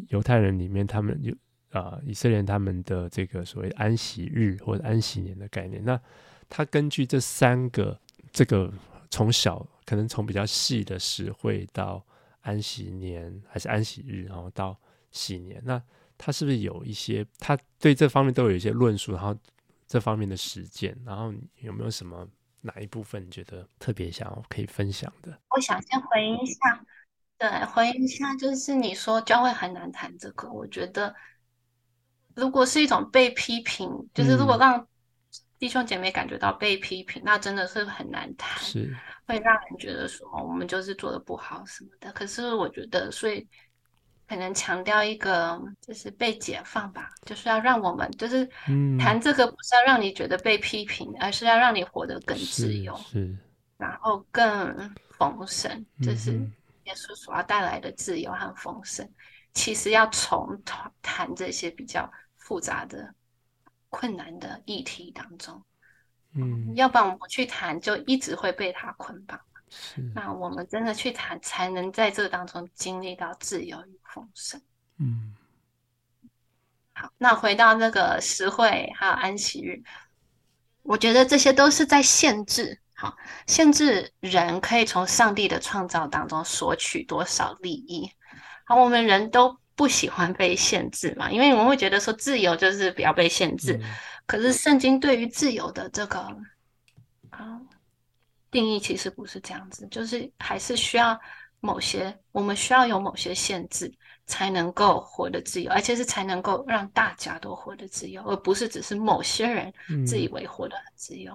犹太人里面，他们有啊、以色列他们的这个所谓安息日或者安息年的概念，那他根据这三个，这个从小可能从比较细的实惠到。安息年还是安息日，然后到禧年，那他是不是有一些他对这方面都有一些论述，然后这方面的实践，然后有没有什么哪一部分你觉得特别想要可以分享的？我想先回应一下，对，回应一下，就是你说教会很难谈这个，我觉得如果是一种被批评，就是如果让弟兄姐妹感觉到被批评，嗯、那真的是很难谈，是会让人觉得说我们就是做的不好什么的。可是我觉得，所以。可能强调一个就是被解放吧，就是要让我们就是谈这个，不是要让你觉得被批评，嗯、而是要让你活得更自由，是，是然后更丰盛，这、就是耶稣所要带来的自由和丰盛。嗯、其实要从谈这些比较复杂的、困难的议题当中，嗯，要不然我们不去谈，就一直会被他捆绑。是那我们真的去谈，才能在这当中经历到自由与丰盛。嗯，好，那回到那个实惠还有安息日，我觉得这些都是在限制，好，限制人可以从上帝的创造当中索取多少利益。好，我们人都不喜欢被限制嘛，因为我们会觉得说自由就是不要被限制。嗯、可是圣经对于自由的这个啊。定义其实不是这样子，就是还是需要某些，我们需要有某些限制，才能够活得自由，而且是才能够让大家都活得自由，而不是只是某些人自以为活得很自由。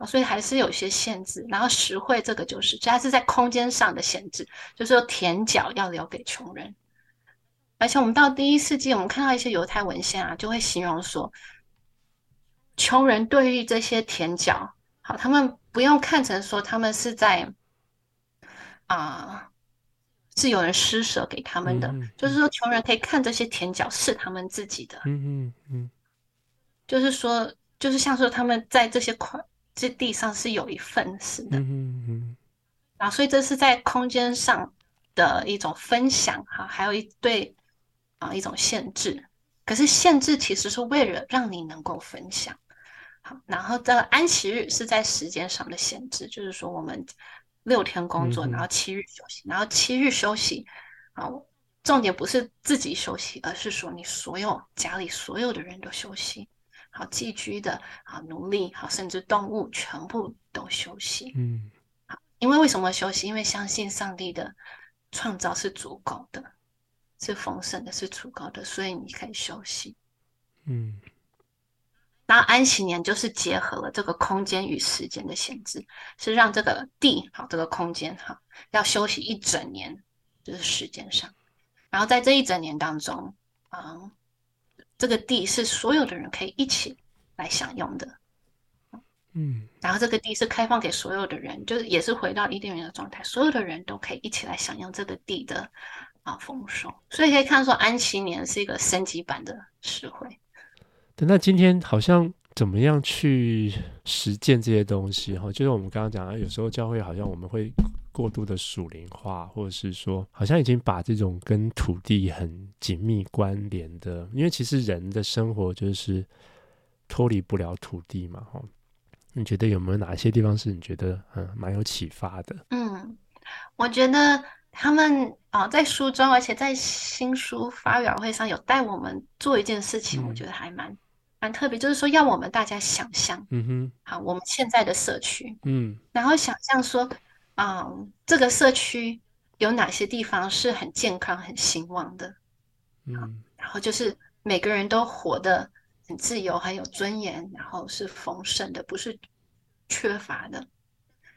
嗯、所以还是有些限制。然后实惠这个就是，它是在空间上的限制，就是说田角要留给穷人。而且我们到第一世纪，我们看到一些犹太文献啊，就会形容说，穷人对于这些田角，好，他们。不用看成说他们是在啊、呃，是有人施舍给他们的，就是说穷人可以看这些田角是他们自己的，嗯嗯嗯，就是说，就是像说他们在这些块这地上是有一份似的，嗯嗯嗯，然后所以这是在空间上的一种分享哈，还有一对啊一种限制，可是限制其实是为了让你能够分享。好，然后这个安息日是在时间上的限制，就是说我们六天工作，然后七日休息，嗯、然后七日休息。啊，重点不是自己休息，而是说你所有家里所有的人都休息。好，寄居的啊，奴隶，好，甚至动物全部都休息。嗯，好，因为为什么休息？因为相信上帝的创造是足够的，是丰盛的，是足够的，所以你可以休息。嗯。那安息年就是结合了这个空间与时间的限制，是让这个地好，这个空间好，要休息一整年，就是时间上。然后在这一整年当中，啊，这个地是所有的人可以一起来享用的，嗯。然后这个地是开放给所有的人，就是也是回到伊甸园的状态，所有的人都可以一起来享用这个地的啊丰收。所以可以看说，安息年是一个升级版的实惠。那今天好像怎么样去实践这些东西？哈，就是我们刚刚讲的，有时候教会好像我们会过度的属灵化，或者是说，好像已经把这种跟土地很紧密关联的，因为其实人的生活就是脱离不了土地嘛。哈，你觉得有没有哪些地方是你觉得嗯蛮有启发的？嗯，我觉得。他们啊，在书中，而且在新书发表会上有带我们做一件事情，我觉得还蛮、嗯、蛮特别，就是说要我们大家想象，嗯哼，好，我们现在的社区，嗯，然后想象说，啊、嗯，这个社区有哪些地方是很健康、很兴旺的，嗯，然后就是每个人都活得很自由、很有尊严，然后是丰盛的，不是缺乏的，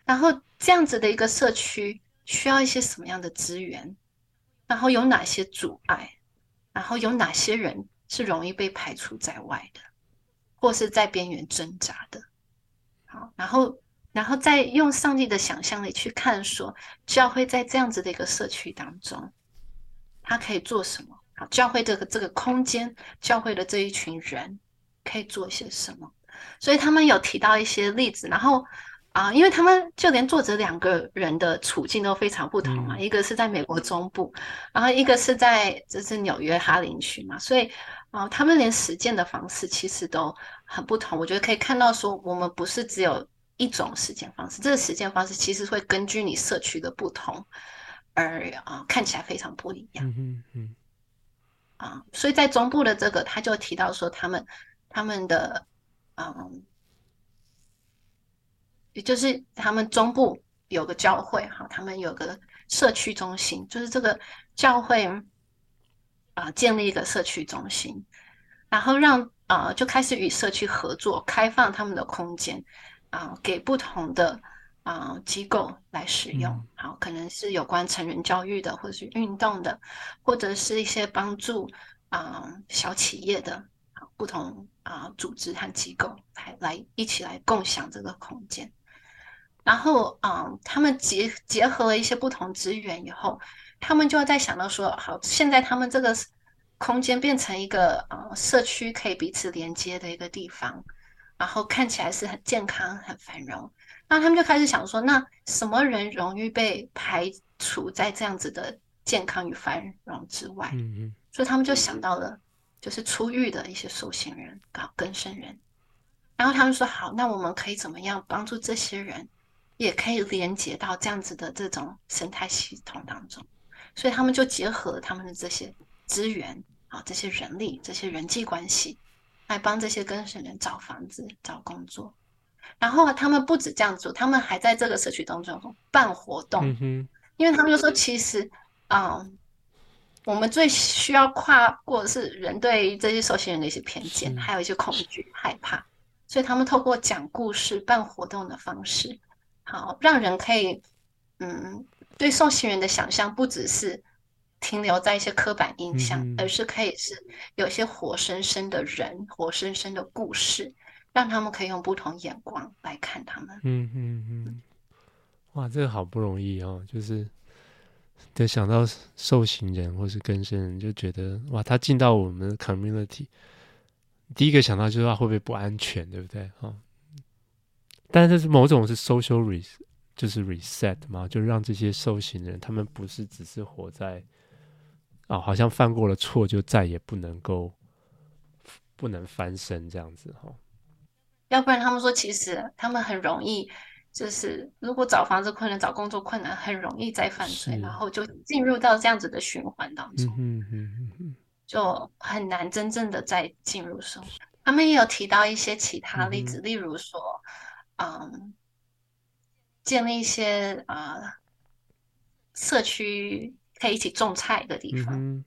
然后这样子的一个社区。需要一些什么样的资源？然后有哪些阻碍？然后有哪些人是容易被排除在外的，或是在边缘挣扎的？好，然后，然后再用上帝的想象力去看，说教会在这样子的一个社区当中，他可以做什么？好，教会这个这个空间，教会的这一群人可以做些什么？所以他们有提到一些例子，然后。啊，因为他们就连作者两个人的处境都非常不同嘛，嗯、一个是在美国中部，然后一个是在就是纽约哈林区嘛，所以啊，他们连实践的方式其实都很不同。我觉得可以看到说，我们不是只有一种实践方式，这个实践方式其实会根据你社区的不同而啊看起来非常不一样。嗯嗯嗯。啊，所以在中部的这个，他就提到说，他们他们的嗯。也就是他们中部有个教会哈，他们有个社区中心，就是这个教会啊、呃、建立一个社区中心，然后让啊、呃、就开始与社区合作，开放他们的空间啊、呃，给不同的啊、呃、机构来使用，好、嗯，可能是有关成人教育的，或者是运动的，或者是一些帮助啊、呃、小企业的啊不同啊、呃、组织和机构来来一起来共享这个空间。然后，嗯，他们结结合了一些不同资源以后，他们就要在想到说，好，现在他们这个空间变成一个呃社区可以彼此连接的一个地方，然后看起来是很健康、很繁荣。那他们就开始想说，那什么人容易被排除在这样子的健康与繁荣之外？嗯嗯。所以他们就想到了，就是出狱的一些受刑人、搞更生人。然后他们说，好，那我们可以怎么样帮助这些人？也可以连接到这样子的这种生态系统当中，所以他们就结合他们的这些资源啊，这些人力、这些人际关系，来帮这些跟生人找房子、找工作。然后他们不止这样做，他们还在这个社区当中办活动。嗯，因为他们就说，其实啊、嗯，我们最需要跨过的是人对这些受刑人的一些偏见，还有一些恐惧、害怕，所以他们透过讲故事、办活动的方式。好，让人可以，嗯，对受刑人的想象不只是停留在一些刻板印象，嗯、而是可以是有一些活生生的人、活生生的故事，让他们可以用不同眼光来看他们。嗯嗯嗯，哇，这个好不容易哦，就是得想到受刑人或是更生人，就觉得哇，他进到我们的 community，第一个想到就是他会不会不安全，对不对？哈。但是某种是 social res，就是 reset 嘛，就让这些受刑人，他们不是只是活在啊、哦，好像犯过了错就再也不能够不能翻身这样子哈。要不然他们说，其实他们很容易，就是如果找房子困难、找工作困难，很容易再犯罪，然后就进入到这样子的循环当中，嗯嗯嗯，就很难真正的再进入生活。他们也有提到一些其他例子，嗯、例如说。嗯，建立一些啊、呃、社区可以一起种菜的地方。嗯、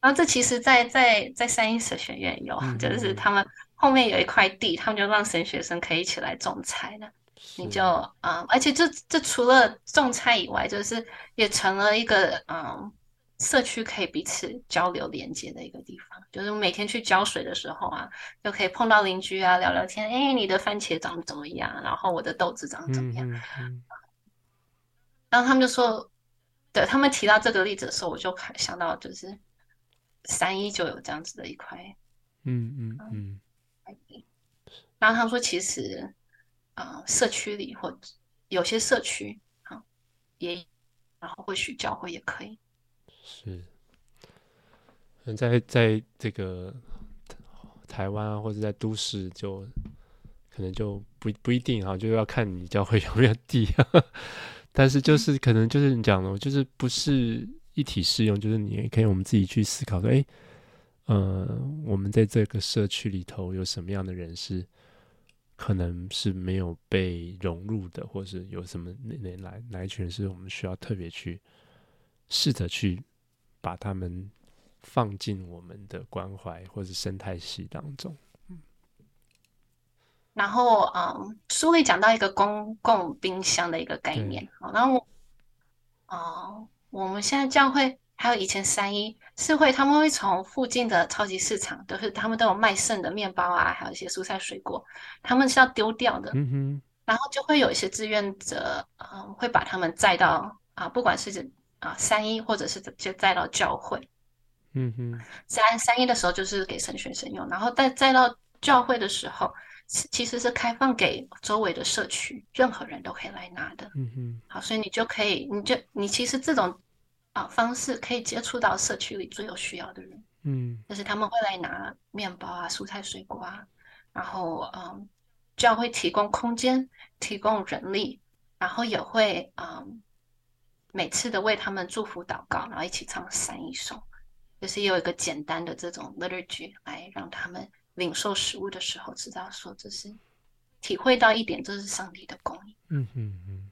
然后这其实在，在在在三一神学院有，嗯、就是他们后面有一块地，他们就让神学生可以一起来种菜的。你就啊、嗯，而且这这除了种菜以外，就是也成了一个嗯。社区可以彼此交流连接的一个地方，就是每天去浇水的时候啊，就可以碰到邻居啊，聊聊天。哎，你的番茄长得怎么样？然后我的豆子长得怎么样？嗯嗯、然后他们就说，对，他们提到这个例子的时候，我就想到就是三一就有这样子的一块，嗯嗯嗯。然后他们说，其实啊、呃，社区里或有些社区啊，也然后或许教会也可以。是，嗯，在在这个台湾啊，或者在都市，就可能就不不一定哈，就要看你教会 有没有地。但是就是可能就是你讲的，就是不是一体适用，就是你也可以我们自己去思考说，哎，呃，我们在这个社区里头有什么样的人是可能是没有被融入的，或是有什么哪哪哪一群人是我们需要特别去试着去。把他们放进我们的关怀或者生态系当中。然后，嗯，书里讲到一个公共冰箱的一个概念。好然后，哦，我们现在教会还有以前三一是会，他们会从附近的超级市场，都是他们都有卖剩的面包啊，还有一些蔬菜水果，他们是要丢掉的。嗯哼。然后就会有一些志愿者，嗯，会把他们载到啊，不管是。啊，三一或者是就再到教会，嗯哼，三三一的时候就是给神学生用，然后再再到教会的时候，其实是开放给周围的社区，任何人都可以来拿的，嗯哼，好，所以你就可以，你就你其实这种啊方式可以接触到社区里最有需要的人，嗯，就是他们会来拿面包啊、蔬菜水果啊，然后嗯，教会提供空间，提供人力，然后也会嗯。每次的为他们祝福祷告，然后一起唱三一颂，就是有一个简单的这种 liturgy 来让他们领受食物的时候知道说这是体会到一点，这是上帝的供应。嗯嗯嗯，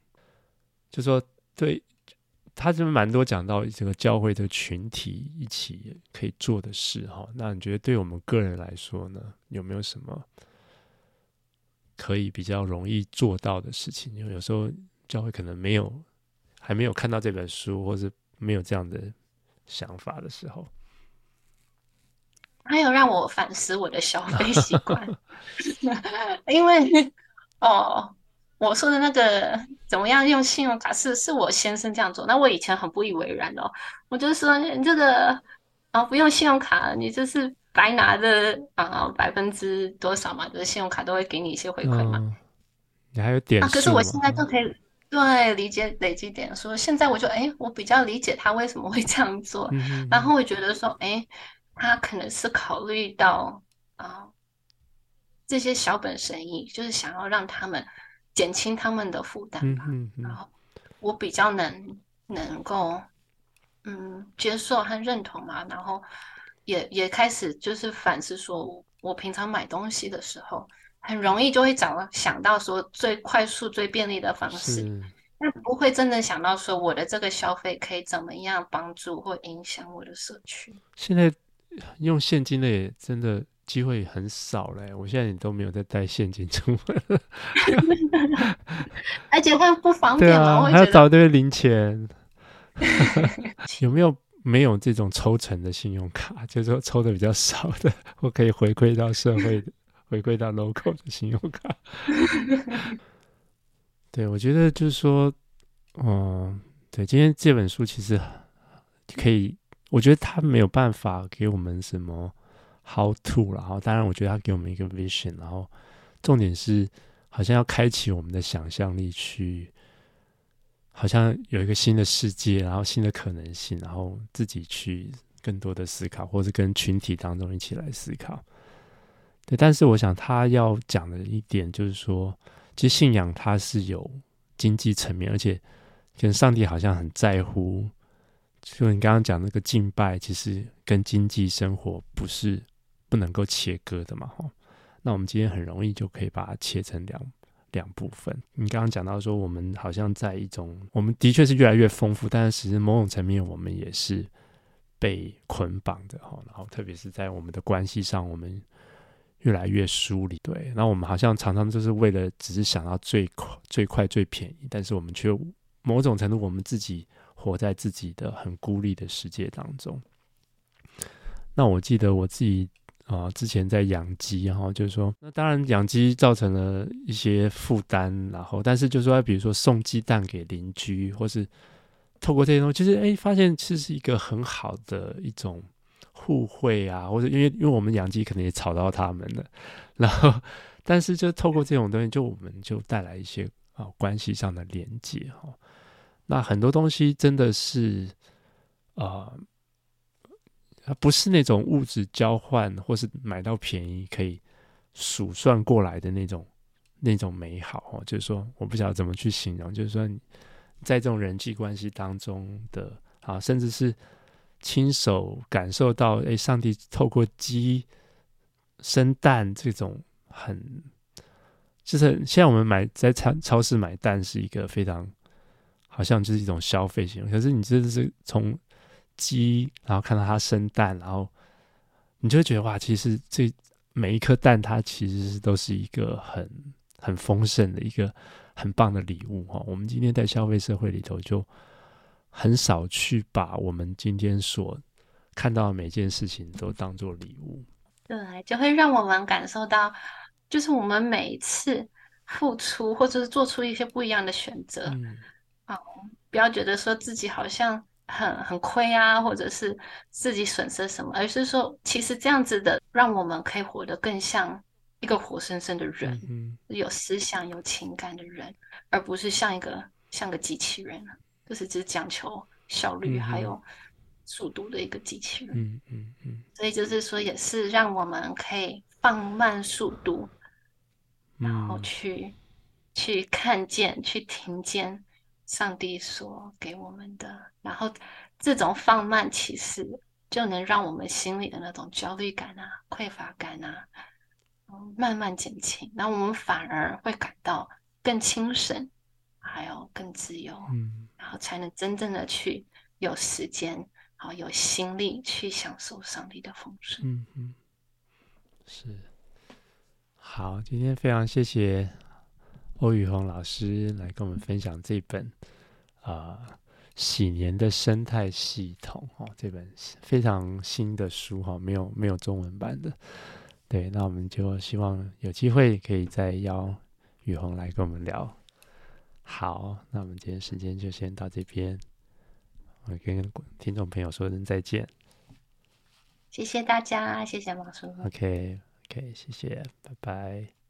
就说对，他这边蛮多讲到这个教会的群体一起可以做的事哈。那你觉得对我们个人来说呢，有没有什么可以比较容易做到的事情？因为有时候教会可能没有，还没有看到这本书，或是没有这样的想法的时候。还有让我反思我的消费习惯，因为哦，我说的那个怎么样用信用卡是是我先生这样做，那我以前很不以为然哦，我就说你这个啊、哦、不用信用卡，你就是白拿的啊百分之多少嘛，就是信用卡都会给你一些回馈嘛、嗯。你还有点数、啊、可是我现在就可以对理解累积点说，现在我就哎，我比较理解他为什么会这样做，嗯、然后我觉得说哎。他可能是考虑到啊、呃，这些小本生意，就是想要让他们减轻他们的负担吧。然后我比较能能够嗯接受和认同嘛。然后也也开始就是反思说，我平常买东西的时候，很容易就会找想到说最快速、最便利的方式，但不会真的想到说我的这个消费可以怎么样帮助或影响我的社区。现在。用现金的也真的机会很少嘞，我现在也都没有再带现金出门，而且会不方 便嘛？啊、还要找堆零钱。有没有没有这种抽成的信用卡？就是说抽的比较少的，我可以回馈到社会的，回归到 local 的信用卡。对，我觉得就是说，嗯，对，今天这本书其实可以。我觉得它没有办法给我们什么 how to，然后当然，我觉得它给我们一个 vision，然后重点是好像要开启我们的想象力，去好像有一个新的世界，然后新的可能性，然后自己去更多的思考，或是跟群体当中一起来思考。对，但是我想他要讲的一点就是说，其实信仰它是有经济层面，而且跟上帝好像很在乎。就你刚刚讲那个敬拜，其实跟经济生活不是不能够切割的嘛，哈。那我们今天很容易就可以把它切成两两部分。你刚刚讲到说，我们好像在一种，我们的确是越来越丰富，但是其实某种层面，我们也是被捆绑的，哈。然后特别是在我们的关系上，我们越来越疏离。对，那我们好像常常就是为了只是想要最快、最快、最便宜，但是我们却某种程度我们自己。活在自己的很孤立的世界当中。那我记得我自己啊、之前在养鸡，然后就是说，那当然养鸡造成了一些负担，然后但是就是说，比如说送鸡蛋给邻居，或是透过这些东西，其实哎，发现其实是一个很好的一种互惠啊，或者因为因为我们养鸡可能也吵到他们了，然后但是就透过这种东西，就我们就带来一些啊、关系上的连接哈。那很多东西真的是，啊、呃，不是那种物质交换或是买到便宜可以数算过来的那种那种美好哦。就是说，我不晓得怎么去形容。就是说，在这种人际关系当中的啊，甚至是亲手感受到，哎，上帝透过鸡生蛋这种很，就是现在我们买在超超市买蛋是一个非常。好像就是一种消费行为，可是你真的是从鸡，然后看到它生蛋，然后你就会觉得哇，其实这每一颗蛋它其实都是一个很很丰盛的一个很棒的礼物哈。我们今天在消费社会里头，就很少去把我们今天所看到的每件事情都当做礼物，对，就会让我们感受到，就是我们每一次付出或者是做出一些不一样的选择。嗯。不要觉得说自己好像很很亏啊，或者是自己损失什么，而是说，其实这样子的，让我们可以活得更像一个活生生的人，嗯、有思想、有情感的人，而不是像一个像个机器人，就是只讲求效率还有速度的一个机器人。嗯嗯嗯。所以就是说，也是让我们可以放慢速度，嗯、然后去去看见、去听见。上帝所给我们的，然后这种放慢，其实就能让我们心里的那种焦虑感啊、匮乏感啊，慢慢减轻，那我们反而会感到更轻省，还有更自由，嗯，然后才能真正的去有时间，好有心力去享受上帝的丰盛。嗯嗯，是。好，今天非常谢谢欧宇鸿老师来跟我们分享这本啊。呃喜年的生态系统哦，这本非常新的书哈，没有没有中文版的。对，那我们就希望有机会可以再邀宇鸿来跟我们聊。好，那我们今天时间就先到这边，我跟听众朋友说声再见。谢谢大家，谢谢王叔。OK，OK，okay, okay, 谢谢，拜拜。